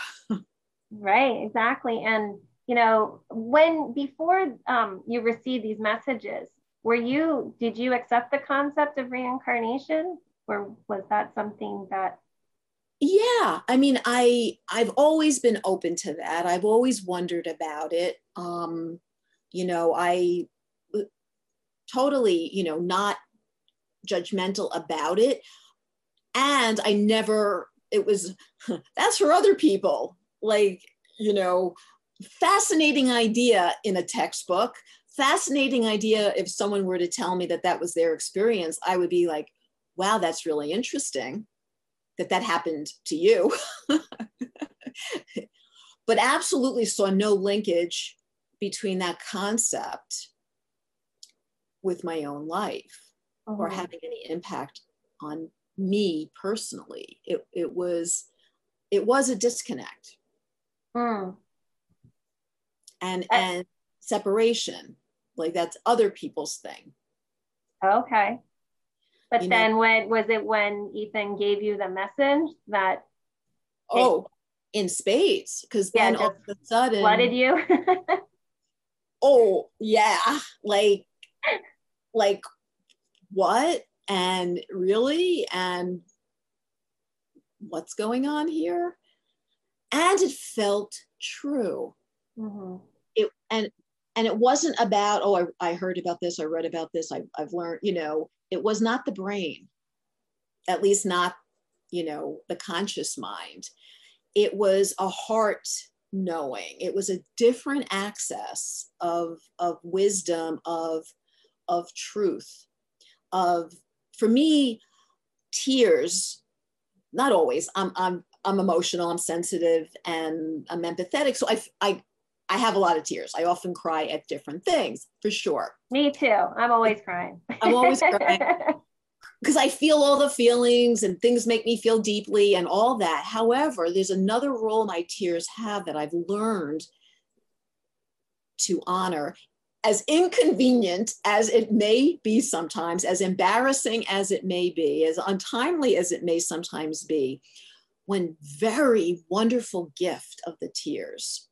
[SPEAKER 1] right, exactly. And, you know, when before um, you received these messages, were you, did you accept the concept of reincarnation? Or was that something that
[SPEAKER 2] yeah i mean i i've always been open to that i've always wondered about it um you know i totally you know not judgmental about it. And I never, it was, that's for other people. Like, you know, fascinating idea in a textbook, fascinating idea if someone were to tell me that that was their experience, I would be like, wow, that's really interesting that that happened to you. but absolutely saw no linkage between that concept with my own life or uh-huh. having any impact on me personally. It, it was it was a disconnect. Mm. And and separation, like that's other people's thing.
[SPEAKER 1] Okay. But you then know, when was it when Ethan gave you the message that
[SPEAKER 2] Oh, it, in space. Because yeah, then all of a sudden
[SPEAKER 1] what did you?
[SPEAKER 2] oh yeah. Like like what and really and what's going on here and it felt true mm-hmm. it and and it wasn't about oh I, I heard about this i read about this I, i've learned you know it was not the brain at least not you know the conscious mind. It was a heart knowing. It was a different access of of wisdom of of truth of for me tears not always. I'm i'm i'm emotional i'm sensitive and i'm empathetic. So i i i have a lot of tears. I often cry at different things for sure.
[SPEAKER 1] Me too. I'm always crying.
[SPEAKER 2] I'm always crying. Because i feel all the feelings and things make me feel deeply and all that. However there's another role my tears have that i've learned to honor. As inconvenient as it may be sometimes, as embarrassing as it may be, as untimely as it may sometimes be, one very wonderful gift of the tears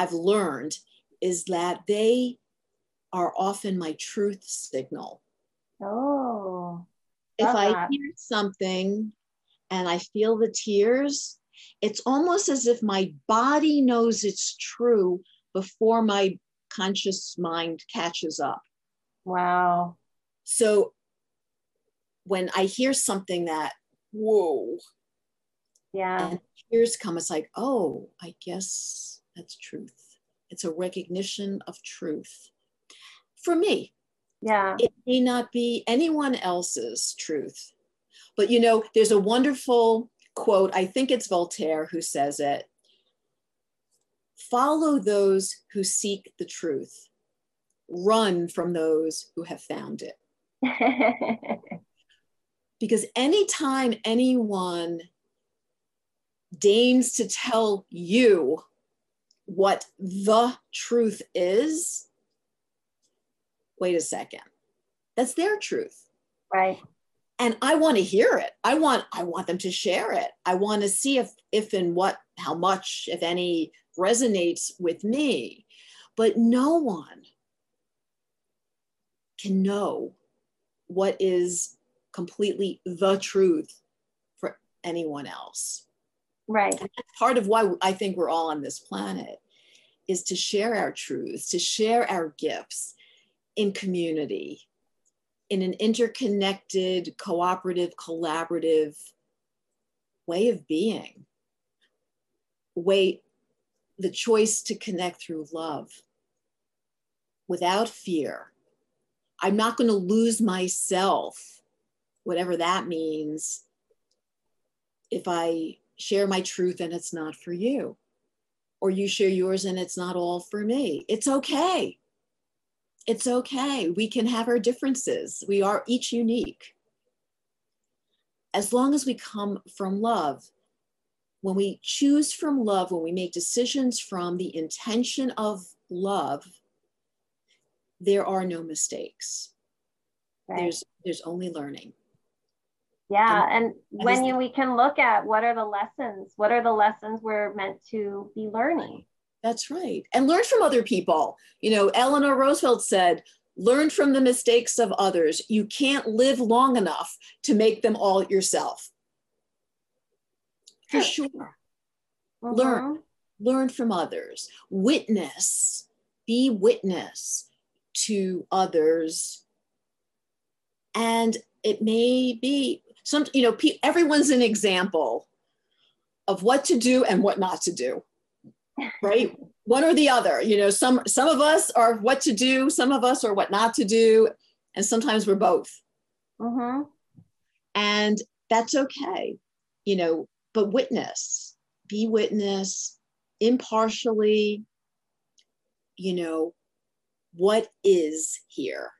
[SPEAKER 2] I've learned is that they are often my truth signal.
[SPEAKER 1] Oh.
[SPEAKER 2] If I that. hear something and I feel the tears, it's almost as if my body knows it's true before my conscious mind catches up.
[SPEAKER 1] Wow.
[SPEAKER 2] So when I hear something that, whoa,
[SPEAKER 1] yeah,
[SPEAKER 2] and tears come, it's like, oh, I guess that's truth. It's a recognition of truth for me.
[SPEAKER 1] Yeah.
[SPEAKER 2] It may not be anyone else's truth. But you know, there's a wonderful quote, I think it's Voltaire who says it Follow those who seek the truth, run from those who have found it. because anytime anyone deigns to tell you what the truth is, wait a second, that's their truth.
[SPEAKER 1] Right.
[SPEAKER 2] And I want to hear it. I want I want them to share it. I want to see if if and what how much if any resonates with me. But no one can know what is completely the truth for anyone else.
[SPEAKER 1] Right.
[SPEAKER 2] Part of why I think we're all on this planet is to share our truths, to share our gifts in community, in an interconnected, cooperative, collaborative way of being, way the choice to connect through love without fear. I'm not going to lose myself, whatever that means, if I share my truth and it's not for you, or you share yours and it's not all for me. It's okay. It's okay. We can have our differences. We are each unique. As long as we come from love, when we choose from love, when we make decisions from the intention of love, there are no mistakes. Right. There's there's only learning.
[SPEAKER 1] Yeah, and when you, we can look at what are the lessons, what are the lessons we're meant to be learning.
[SPEAKER 2] That's right. And learn from other people. You know, Eleanor Roosevelt said, learn from the mistakes of others. You can't live long enough to make them all yourself. For sure. Mm-hmm. Learn, learn from others. Witness, be witness to others. And it may be some you know pe- everyone's an example of what to do and what not to do right? One or the other you know some some of us are what to do some of us are what not to do and sometimes we're both.
[SPEAKER 1] Mm-hmm.
[SPEAKER 2] and that's okay you know but witness be witness impartially you know what is here?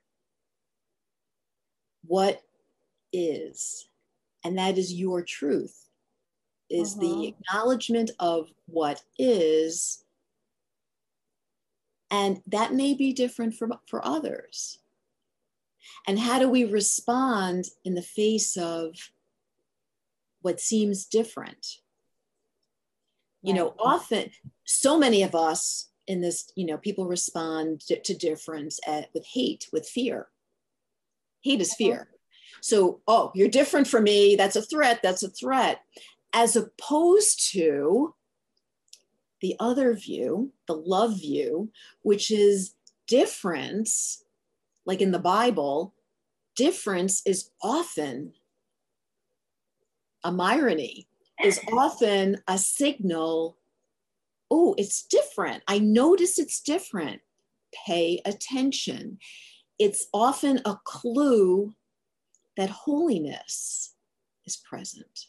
[SPEAKER 2] What is and that is your truth is the mm-hmm. acknowledgement of what is. And that may be different for, for others. And how do we respond in the face of what seems different? You know often so many of us in this you know people respond to, to difference at, with hate with fear. Hate is mm-hmm. fear so, oh, you're different from me. That's a threat. That's a threat. As opposed to the other view, the love view, which is difference, like in the Bible, difference is often a irony, is often a signal. Oh, it's different. I notice it's different. Pay attention. It's often a clue that holiness is present.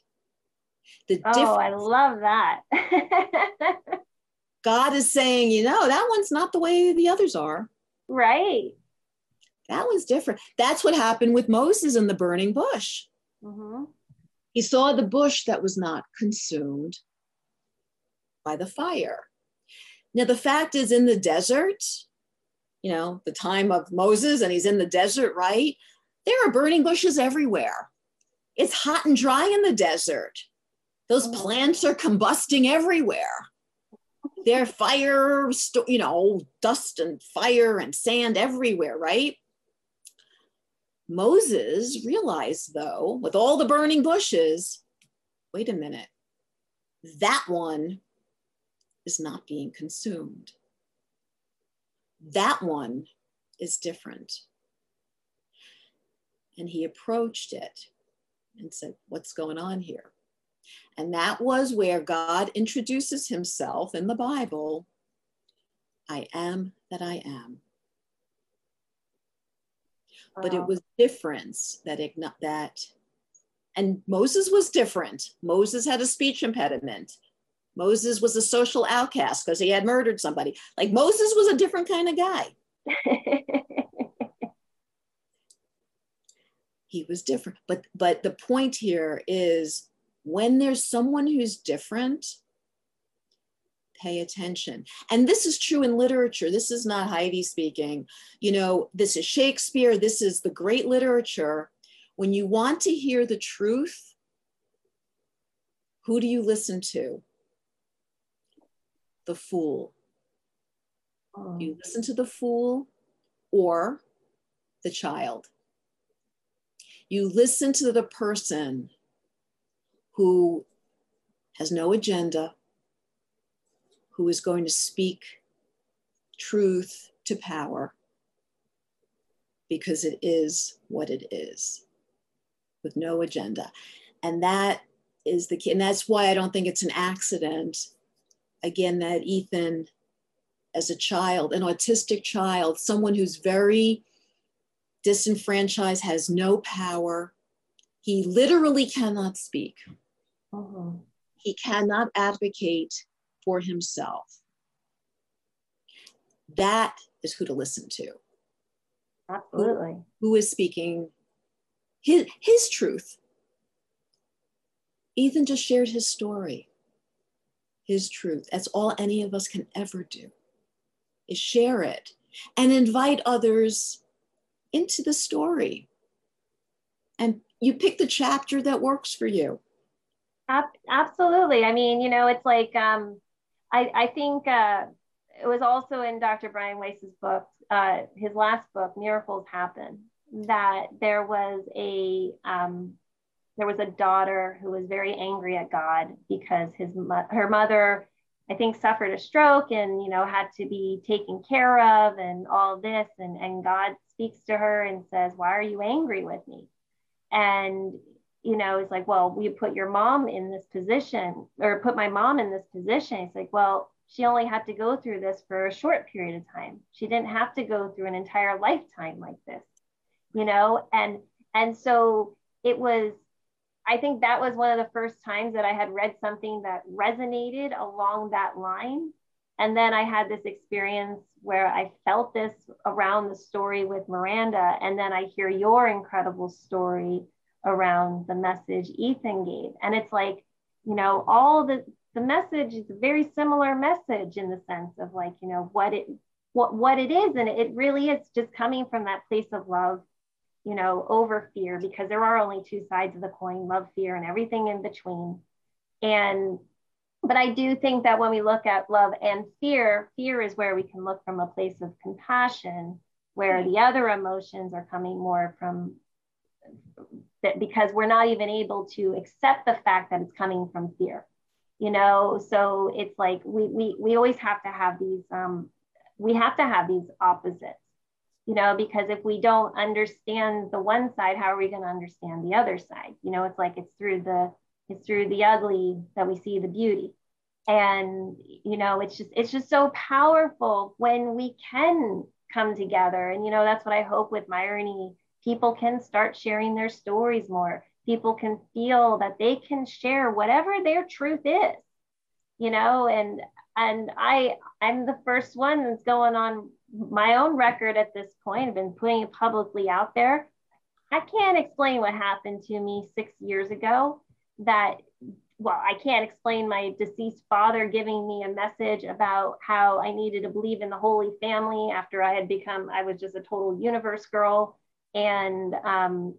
[SPEAKER 1] The oh, I love that.
[SPEAKER 2] God is saying, you know, that one's not the way the others are.
[SPEAKER 1] Right.
[SPEAKER 2] That one's different. That's what happened with Moses in the burning bush.
[SPEAKER 1] Mm-hmm.
[SPEAKER 2] He saw the bush that was not consumed by the fire. Now, the fact is, in the desert, you know, the time of Moses, and he's in the desert, right? There are burning bushes everywhere. It's hot and dry in the desert. Those oh. plants are combusting everywhere. There are fire, you know, dust and fire and sand everywhere, right? Moses realized, though, with all the burning bushes, wait a minute, that one is not being consumed. That one is different. And he approached it and said, What's going on here? And that was where God introduces himself in the Bible I am that I am. Wow. But it was difference that that and Moses was different. Moses had a speech impediment. Moses was a social outcast because he had murdered somebody. Like Moses was a different kind of guy. he was different. But but the point here is when there's someone who's different pay attention. And this is true in literature. This is not heidi speaking. You know this is shakespeare. This is the great literature. When you want to hear the truth who do you listen to? The fool. Oh. You listen to the fool or the child you listen to the person who has no agenda, who is going to speak truth to power because it is what it is with no agenda. And that is the key. And that's why I don't think it's an accident, again, that Ethan, as a child, an autistic child, someone who's very disenfranchised, has no power. He literally cannot speak. Mm-hmm. He cannot advocate for himself. That is who to listen to.
[SPEAKER 1] Absolutely.
[SPEAKER 2] who, who is speaking his, his truth. Ethan just shared his story, his truth. That's all any of us can ever do is share it and invite others into the story. And you pick the chapter that works for you.
[SPEAKER 1] Absolutely. I mean, you know, it's like um, I, I think uh, it was also in Dr. Brian Weiss's book, uh, his last book, Miracles Happen, that there was a um, there was a daughter who was very angry at God because his her mother, I think, suffered a stroke and you know had to be taken care of and all this, and and God speaks to her and says, "Why are you angry with me?" And you know, it's like, well, we put your mom in this position or put my mom in this position. It's like, well, she only had to go through this for a short period of time. She didn't have to go through an entire lifetime like this, you know? And and so it was, I think that was one of the first times that I had read something that resonated along that line. And then I had this experience where I felt this around the story with Miranda. And then I hear your incredible story around the message Ethan gave. And it's like, you know, all the the message is a very similar message in the sense of like, you know, what it what what it is. And it really is just coming from that place of love, you know, over fear, because there are only two sides of the coin, love, fear, and everything in between. And but I do think that when we look at love and fear, fear is where we can look from a place of compassion, where the other emotions are coming more from that because we're not even able to accept the fact that it's coming from fear you know? So it's like we we, we always have to have these um, we have to have these opposites you know because if we don't understand the one side how are we going to understand the other side? You know it's like it's through the it's through the ugly that we see the beauty. And you know it's just it's just so powerful when we can come together. And you know that's what i hope with Myrony people can start sharing their stories more. People can feel that they can share whatever their truth is you know and and i i'm the first one that's going on my own record at this point i've been putting it publicly out there i can't explain what happened to me six years ago that well, I can't explain my deceased father giving me a message about how I needed to believe in the Holy Family after I had become, I was just a total universe girl and um,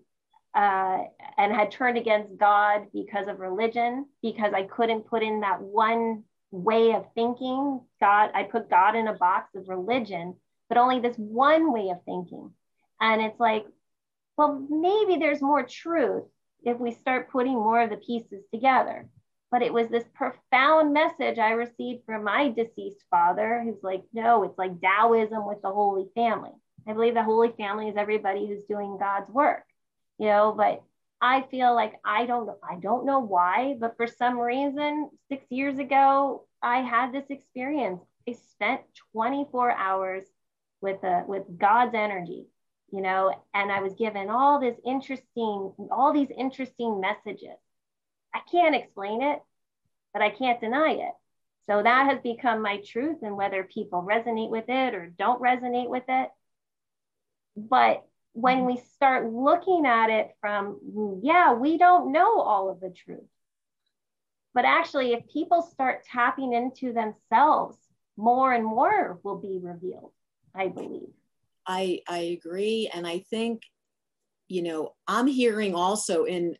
[SPEAKER 1] uh, and had turned against God because of religion, because I couldn't put in that one way of thinking. God, I put God in a box of religion, but only this one way of thinking. And it's like, well, maybe there's more truth if we start putting more of the pieces together. But it was this profound message I received from my deceased father, who's like, no, it's like Taoism with the Holy Family. I believe the Holy Family is everybody who's doing God's work, you know, but I feel like I don't I don't know why, but for some reason, six years ago, I had this experience. I spent 24 hours with a with God's energy, you know, and I was given all this interesting, all these interesting messages. I can't explain it, but I can't deny it. So that has become my truth, and whether people resonate with it or don't resonate with it, but when we start looking at it from, yeah, we don't know all of the truth. But actually, if people start tapping into themselves, more and more will be revealed, I believe.
[SPEAKER 2] I, I agree. And I think, you know, I'm hearing also in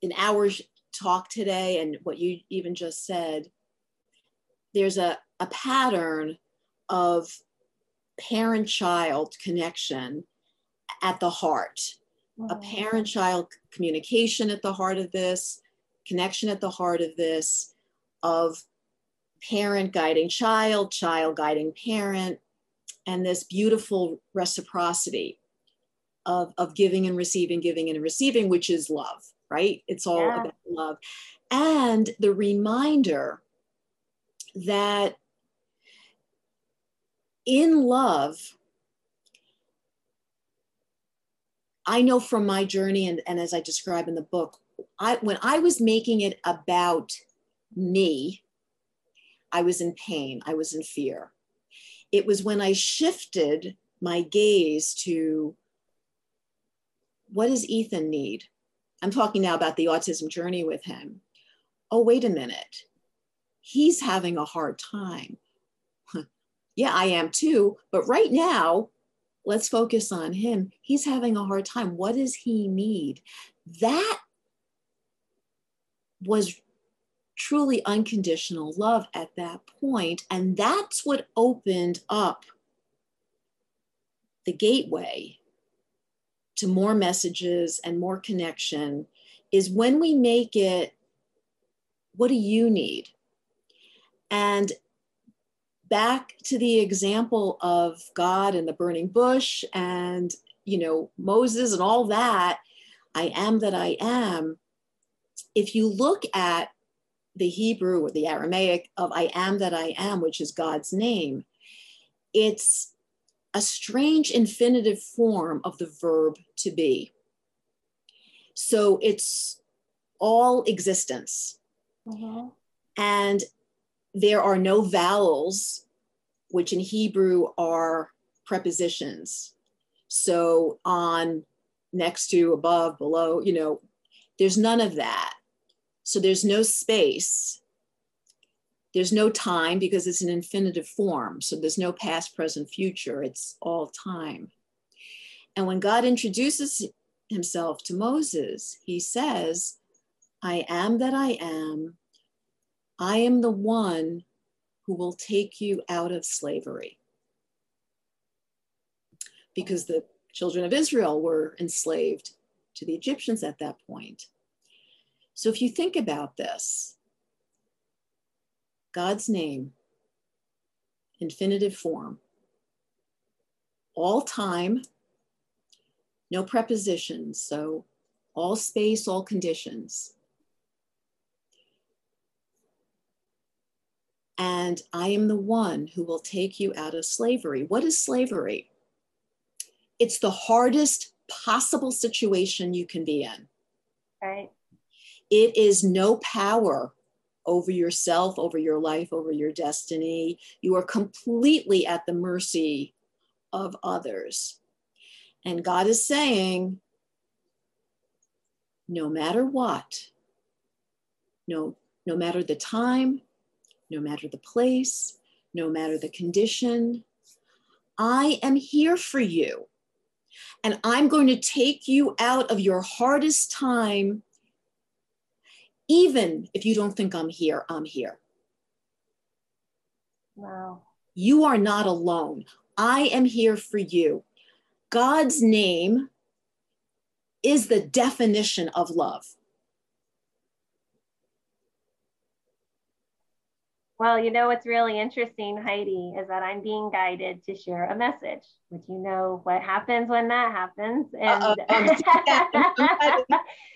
[SPEAKER 2] in our talk today and what you even just said, there's a, a pattern of parent child connection at the heart. A parent child communication at the heart of this, connection at the heart of this, of parent guiding child, child guiding parent, and this beautiful reciprocity of, of giving and receiving, giving and receiving, which is love, right? It's all yeah. about love. And the reminder that in love, I know from my journey and, and as I describe in the book, I when I was making it about me, I was in pain, I was in fear. It was when I shifted my gaze to what does Ethan need? I'm talking now about the autism journey with him. Oh, wait a minute. He's having a hard time. yeah, I am too. But right now, let's focus on him. He's having a hard time. What does he need? That was truly unconditional love at that point, And that's what opened up the gateway to more messages and more connection is when we make it, what do you need? And back to the example of God and the burning bush and, you know, Moses and all that, I am that I am. If you look at the Hebrew or the Aramaic of I am that I am, which is God's name, it's a strange infinitive form of the verb to be. So it's all existence. Mm-hmm. And there are no vowels, which in Hebrew are prepositions. So on, next to, above, below, you know, there's none of that. So there's no space. There's no time because it's an infinitive form. So there's no past, present, future. It's all time. And when God introduces himself to Moses, he says, I am that I am. I am the one who will take you out of slavery. Because the children of Israel were enslaved to the Egyptians at that point. So if you think about this, God's name, infinitive form, all time, no prepositions, so all space, all conditions. And I am the one who will take you out of slavery. What is slavery? It's the hardest possible situation you can be in.
[SPEAKER 1] Right.
[SPEAKER 2] It is no power over yourself, over your life, over your destiny. You are completely at the mercy of others. And God is saying, no matter what, no, no matter the time, no matter the place, no matter the condition, I am here for you. And I'm going to take you out of your hardest time even if you don't think I'm here, I'm here.
[SPEAKER 1] Wow.
[SPEAKER 2] You are not alone. I am here for you. God's name is the definition of love.
[SPEAKER 1] Well, you know what's really interesting, Heidi, is that I'm being guided to share a message, Would you know what happens when that happens. And,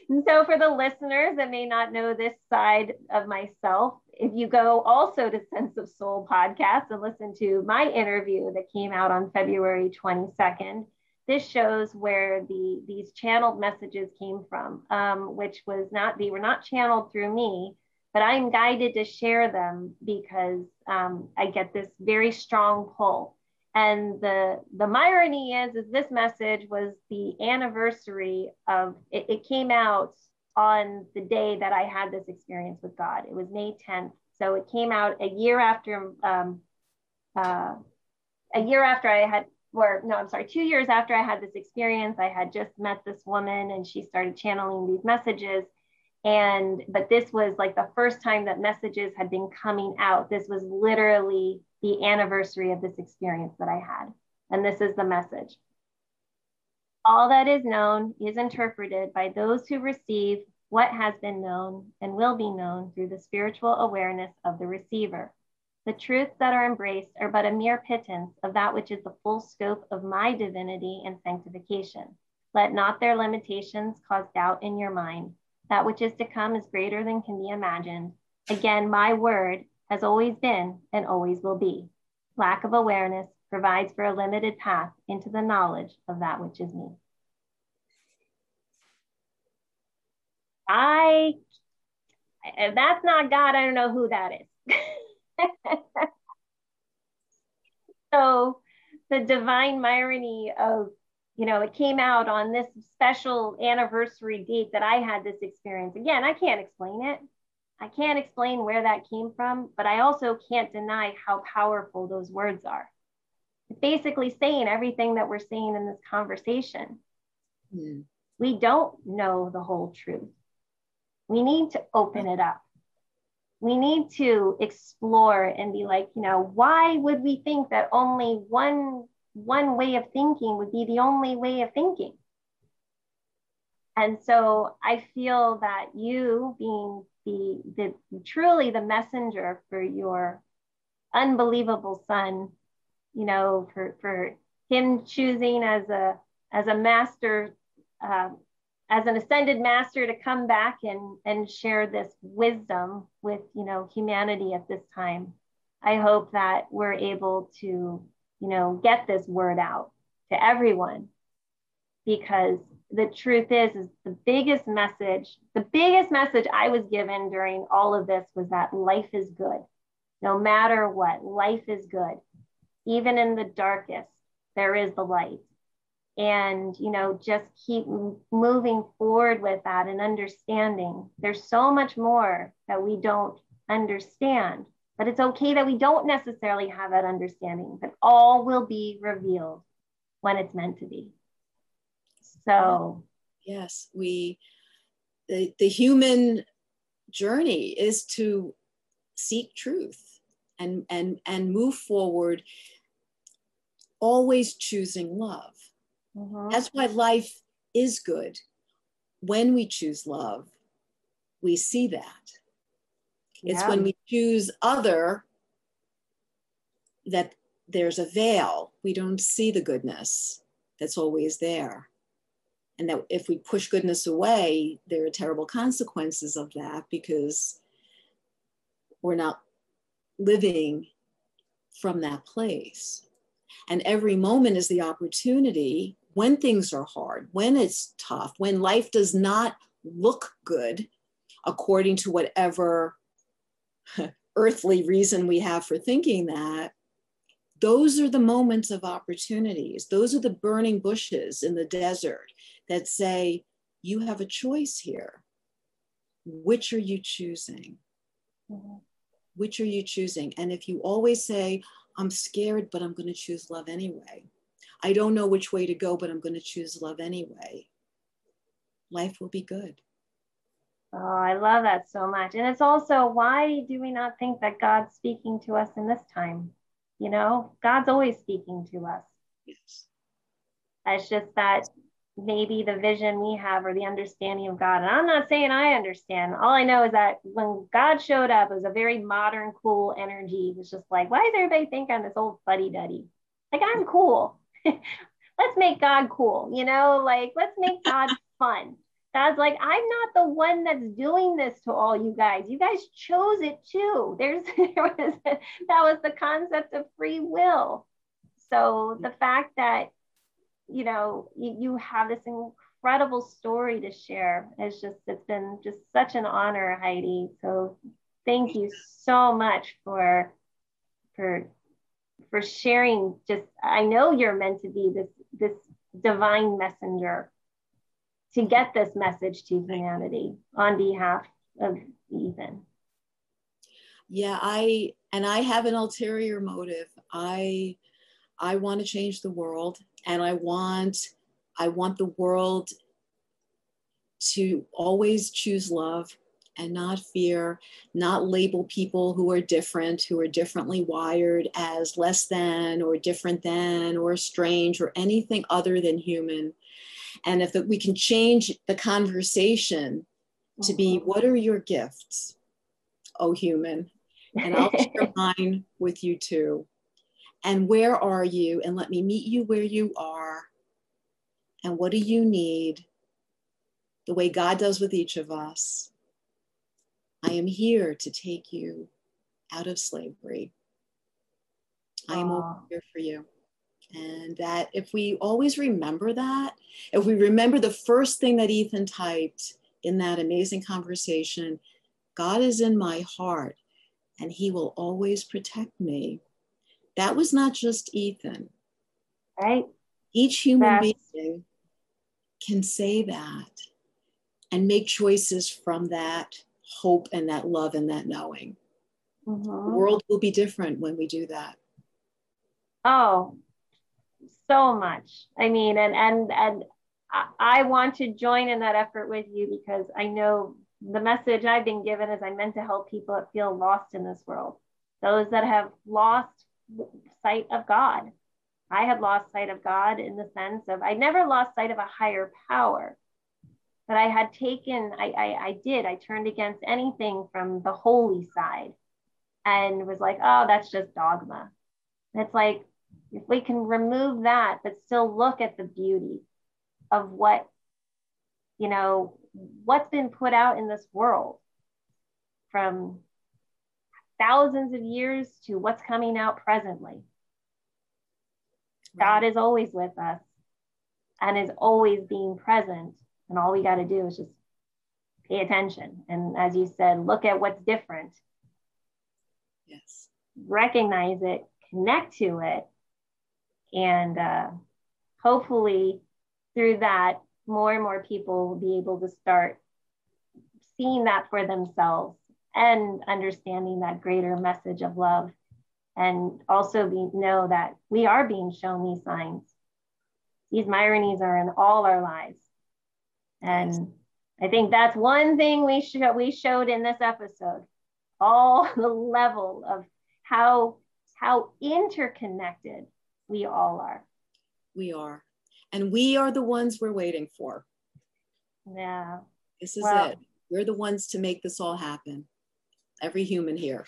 [SPEAKER 1] and so, for the listeners that may not know this side of myself, if you go also to Sense of Soul podcast and listen to my interview that came out on February 22nd, this shows where the these channeled messages came from, um, which was not they were not channeled through me but I'm guided to share them because um, I get this very strong pull. And the the irony is, is this message was the anniversary of it, it came out on the day that I had this experience with God. It was May 10th, so it came out a year after um, uh, a year after I had, or no, I'm sorry, two years after I had this experience. I had just met this woman, and she started channeling these messages and but this was like the first time that messages had been coming out. This was literally the anniversary of this experience that i had. And this is the message. All that is known is interpreted by those who receive what has been known and will be known through the spiritual awareness of the receiver. The truths that are embraced are but a mere pittance of that which is the full scope of my divinity and sanctification. Let not their limitations cause doubt in your mind that which is to come is greater than can be imagined. Again, my word has always been and always will be. Lack of awareness provides for a limited path into the knowledge of that which is me. I, if that's not God, I don't know who that is. so the divine irony of, you know, it came out on this special anniversary date that I had this experience. Again, I can't explain it. I can't explain where that came from, but I also can't deny how powerful those words are. It's basically saying everything that we're saying in this conversation. Mm. We don't know the whole truth. We need to open it up. We need to explore and be like, you know, why would we think that only one one way of thinking would be the only way of thinking? And so I feel that you being the, the truly the messenger for your unbelievable son, you know, for, for him choosing as a as a master, uh, as an ascended master to come back and and share this wisdom with you know humanity at this time. I hope that we're able to you know get this word out to everyone. Because the truth is is the biggest message the biggest message i was given during all of this was that life is good. No matter what life is good. Even in the darkest there is the light. And you know just keep moving forward with that and understanding. There's so much more that we don't understand but it's okay that we don't necessarily have that understanding but all will be revealed when it's meant to be so,
[SPEAKER 2] yes, we, the, the human journey is to seek truth and, and, and move forward, always choosing love. Mm-hmm. That's why life is good. When we choose love, we see that. It's yeah. when we choose other that there's a veil. We don't see the goodness that's always there and that if we push goodness away, there are terrible consequences of that because we're not living from that place. And every moment is the opportunity when things are hard, when it's tough, when life does not look good according to whatever earthly reason we have for thinking that, those are the moments of opportunities. Those are the burning bushes in the desert that say, you have a choice here. Which are you choosing? Mm-hmm. Which are you choosing? And if you always say, I'm scared, but I'm going to choose love anyway. I don't know which way to go, but I'm going to choose love anyway. Life will be good.
[SPEAKER 1] Oh, I love that so much. And it's also why do we not think that God's speaking to us in this time? You know, God's always speaking to us. Yes. It's just that maybe the vision we have or the understanding of God. And I'm not saying I understand. All I know is that when God showed up, it was a very modern, cool energy. It was just like, why does everybody think I'm this old fuddy duddy? Like, I'm cool. let's make God cool, you know, like, let's make God fun. God's like, I'm not the one that's doing this to all you guys. You guys chose it too. There's there was that was the concept of free will. So the fact that you know, you, you have this incredible story to share. It's just, it's been just such an honor, Heidi. So thank you so much for, for, for sharing just, I know you're meant to be this, this divine messenger to get this message to humanity on behalf of Ethan.
[SPEAKER 2] Yeah, I, and I have an ulterior motive. I, I want to change the world and I want I want the world to always choose love and not fear, not label people who are different, who are differently wired as less than or different than or strange or anything other than human. And if the, we can change the conversation to be, mm-hmm. what are your gifts, oh human? And I'll share mine with you too and where are you? And let me meet you where you are. And what do you need? The way God does with each of us. I am here to take you out of slavery. I am over here for you. And that if we always remember that, if we remember the first thing that Ethan typed in that amazing conversation, God is in my heart and he will always protect me. That was not just Ethan.
[SPEAKER 1] Right.
[SPEAKER 2] Each human That's... being can say that and make choices from that hope and that love and that knowing. Mm-hmm. The world will be different when we do that.
[SPEAKER 1] Oh, so much. I mean, and and and I want to join in that effort with you because I know the message I've been given is I'm meant to help people that feel lost in this world, those that have lost sight of God. I had lost sight of God in the sense of I never lost sight of a higher power, but I had taken, I, I, I did, I turned against anything from the holy side and was like, oh, that's just dogma. And it's like, if we can remove that, but still look at the beauty of what, you know, what's been put out in this world from thousands of years to what's coming out presently. God is always with us and is always being present. And all we got to do is just pay attention. And as you said, look at what's different.
[SPEAKER 2] Yes.
[SPEAKER 1] Recognize it, connect to it, and uh, hopefully through that, more and more people will be able to start seeing that for themselves and understanding that greater message of love. And also be, know that we are being shown these signs. These myronies are in all our lives. And i think that's one thing we, sh- we showed in this episode. All the level of how how interconnected we all are
[SPEAKER 2] we are and we are the ones we're waiting for.
[SPEAKER 1] Yeah.
[SPEAKER 2] This is well, it. We're the ones to make this all happen. Every human here.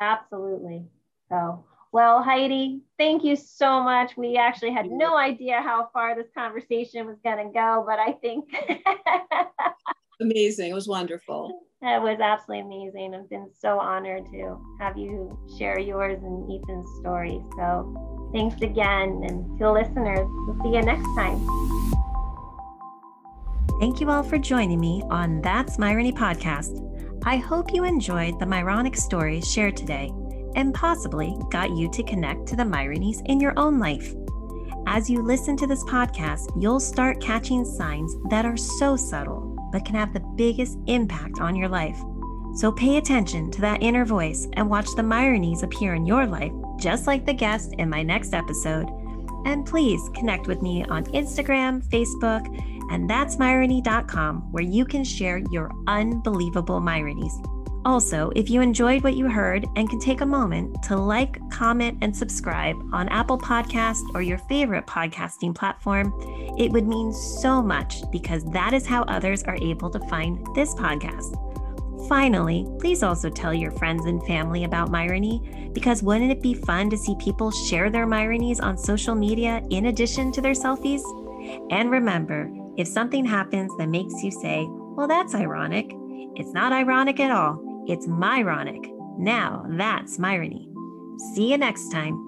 [SPEAKER 1] Absolutely. So, well, Heidi, thank you so much. We actually had no idea how far this conversation was going to go, but I think
[SPEAKER 2] amazing. It was wonderful.
[SPEAKER 1] It was absolutely amazing. I've been so honored to have you share yours and Ethan's story. So, Thanks again. And to listeners, we'll see you next time.
[SPEAKER 3] Thank you all for joining me on That's Myrony podcast. I hope you enjoyed the Myronic stories shared today and possibly got you to connect to the Myronies in your own life. As you listen to this podcast, you'll start catching signs that are so subtle but can have the biggest impact on your life. So pay attention to that inner voice and watch the Myronies appear in your life just like the guest in my next episode. And please connect with me on Instagram, Facebook, and that's myrony.com, where you can share your unbelievable Myronies. Also, if you enjoyed what you heard and can take a moment to like, comment, and subscribe on Apple Podcast or your favorite podcasting platform, it would mean so much because that is how others are able to find this podcast. Finally, please also tell your friends and family about Myrony because wouldn't it be fun to see people share their Myronies on social media in addition to their selfies? And remember, if something happens that makes you say, well, that's ironic, it's not ironic at all. It's Myronic. Now that's Myrony. See you next time.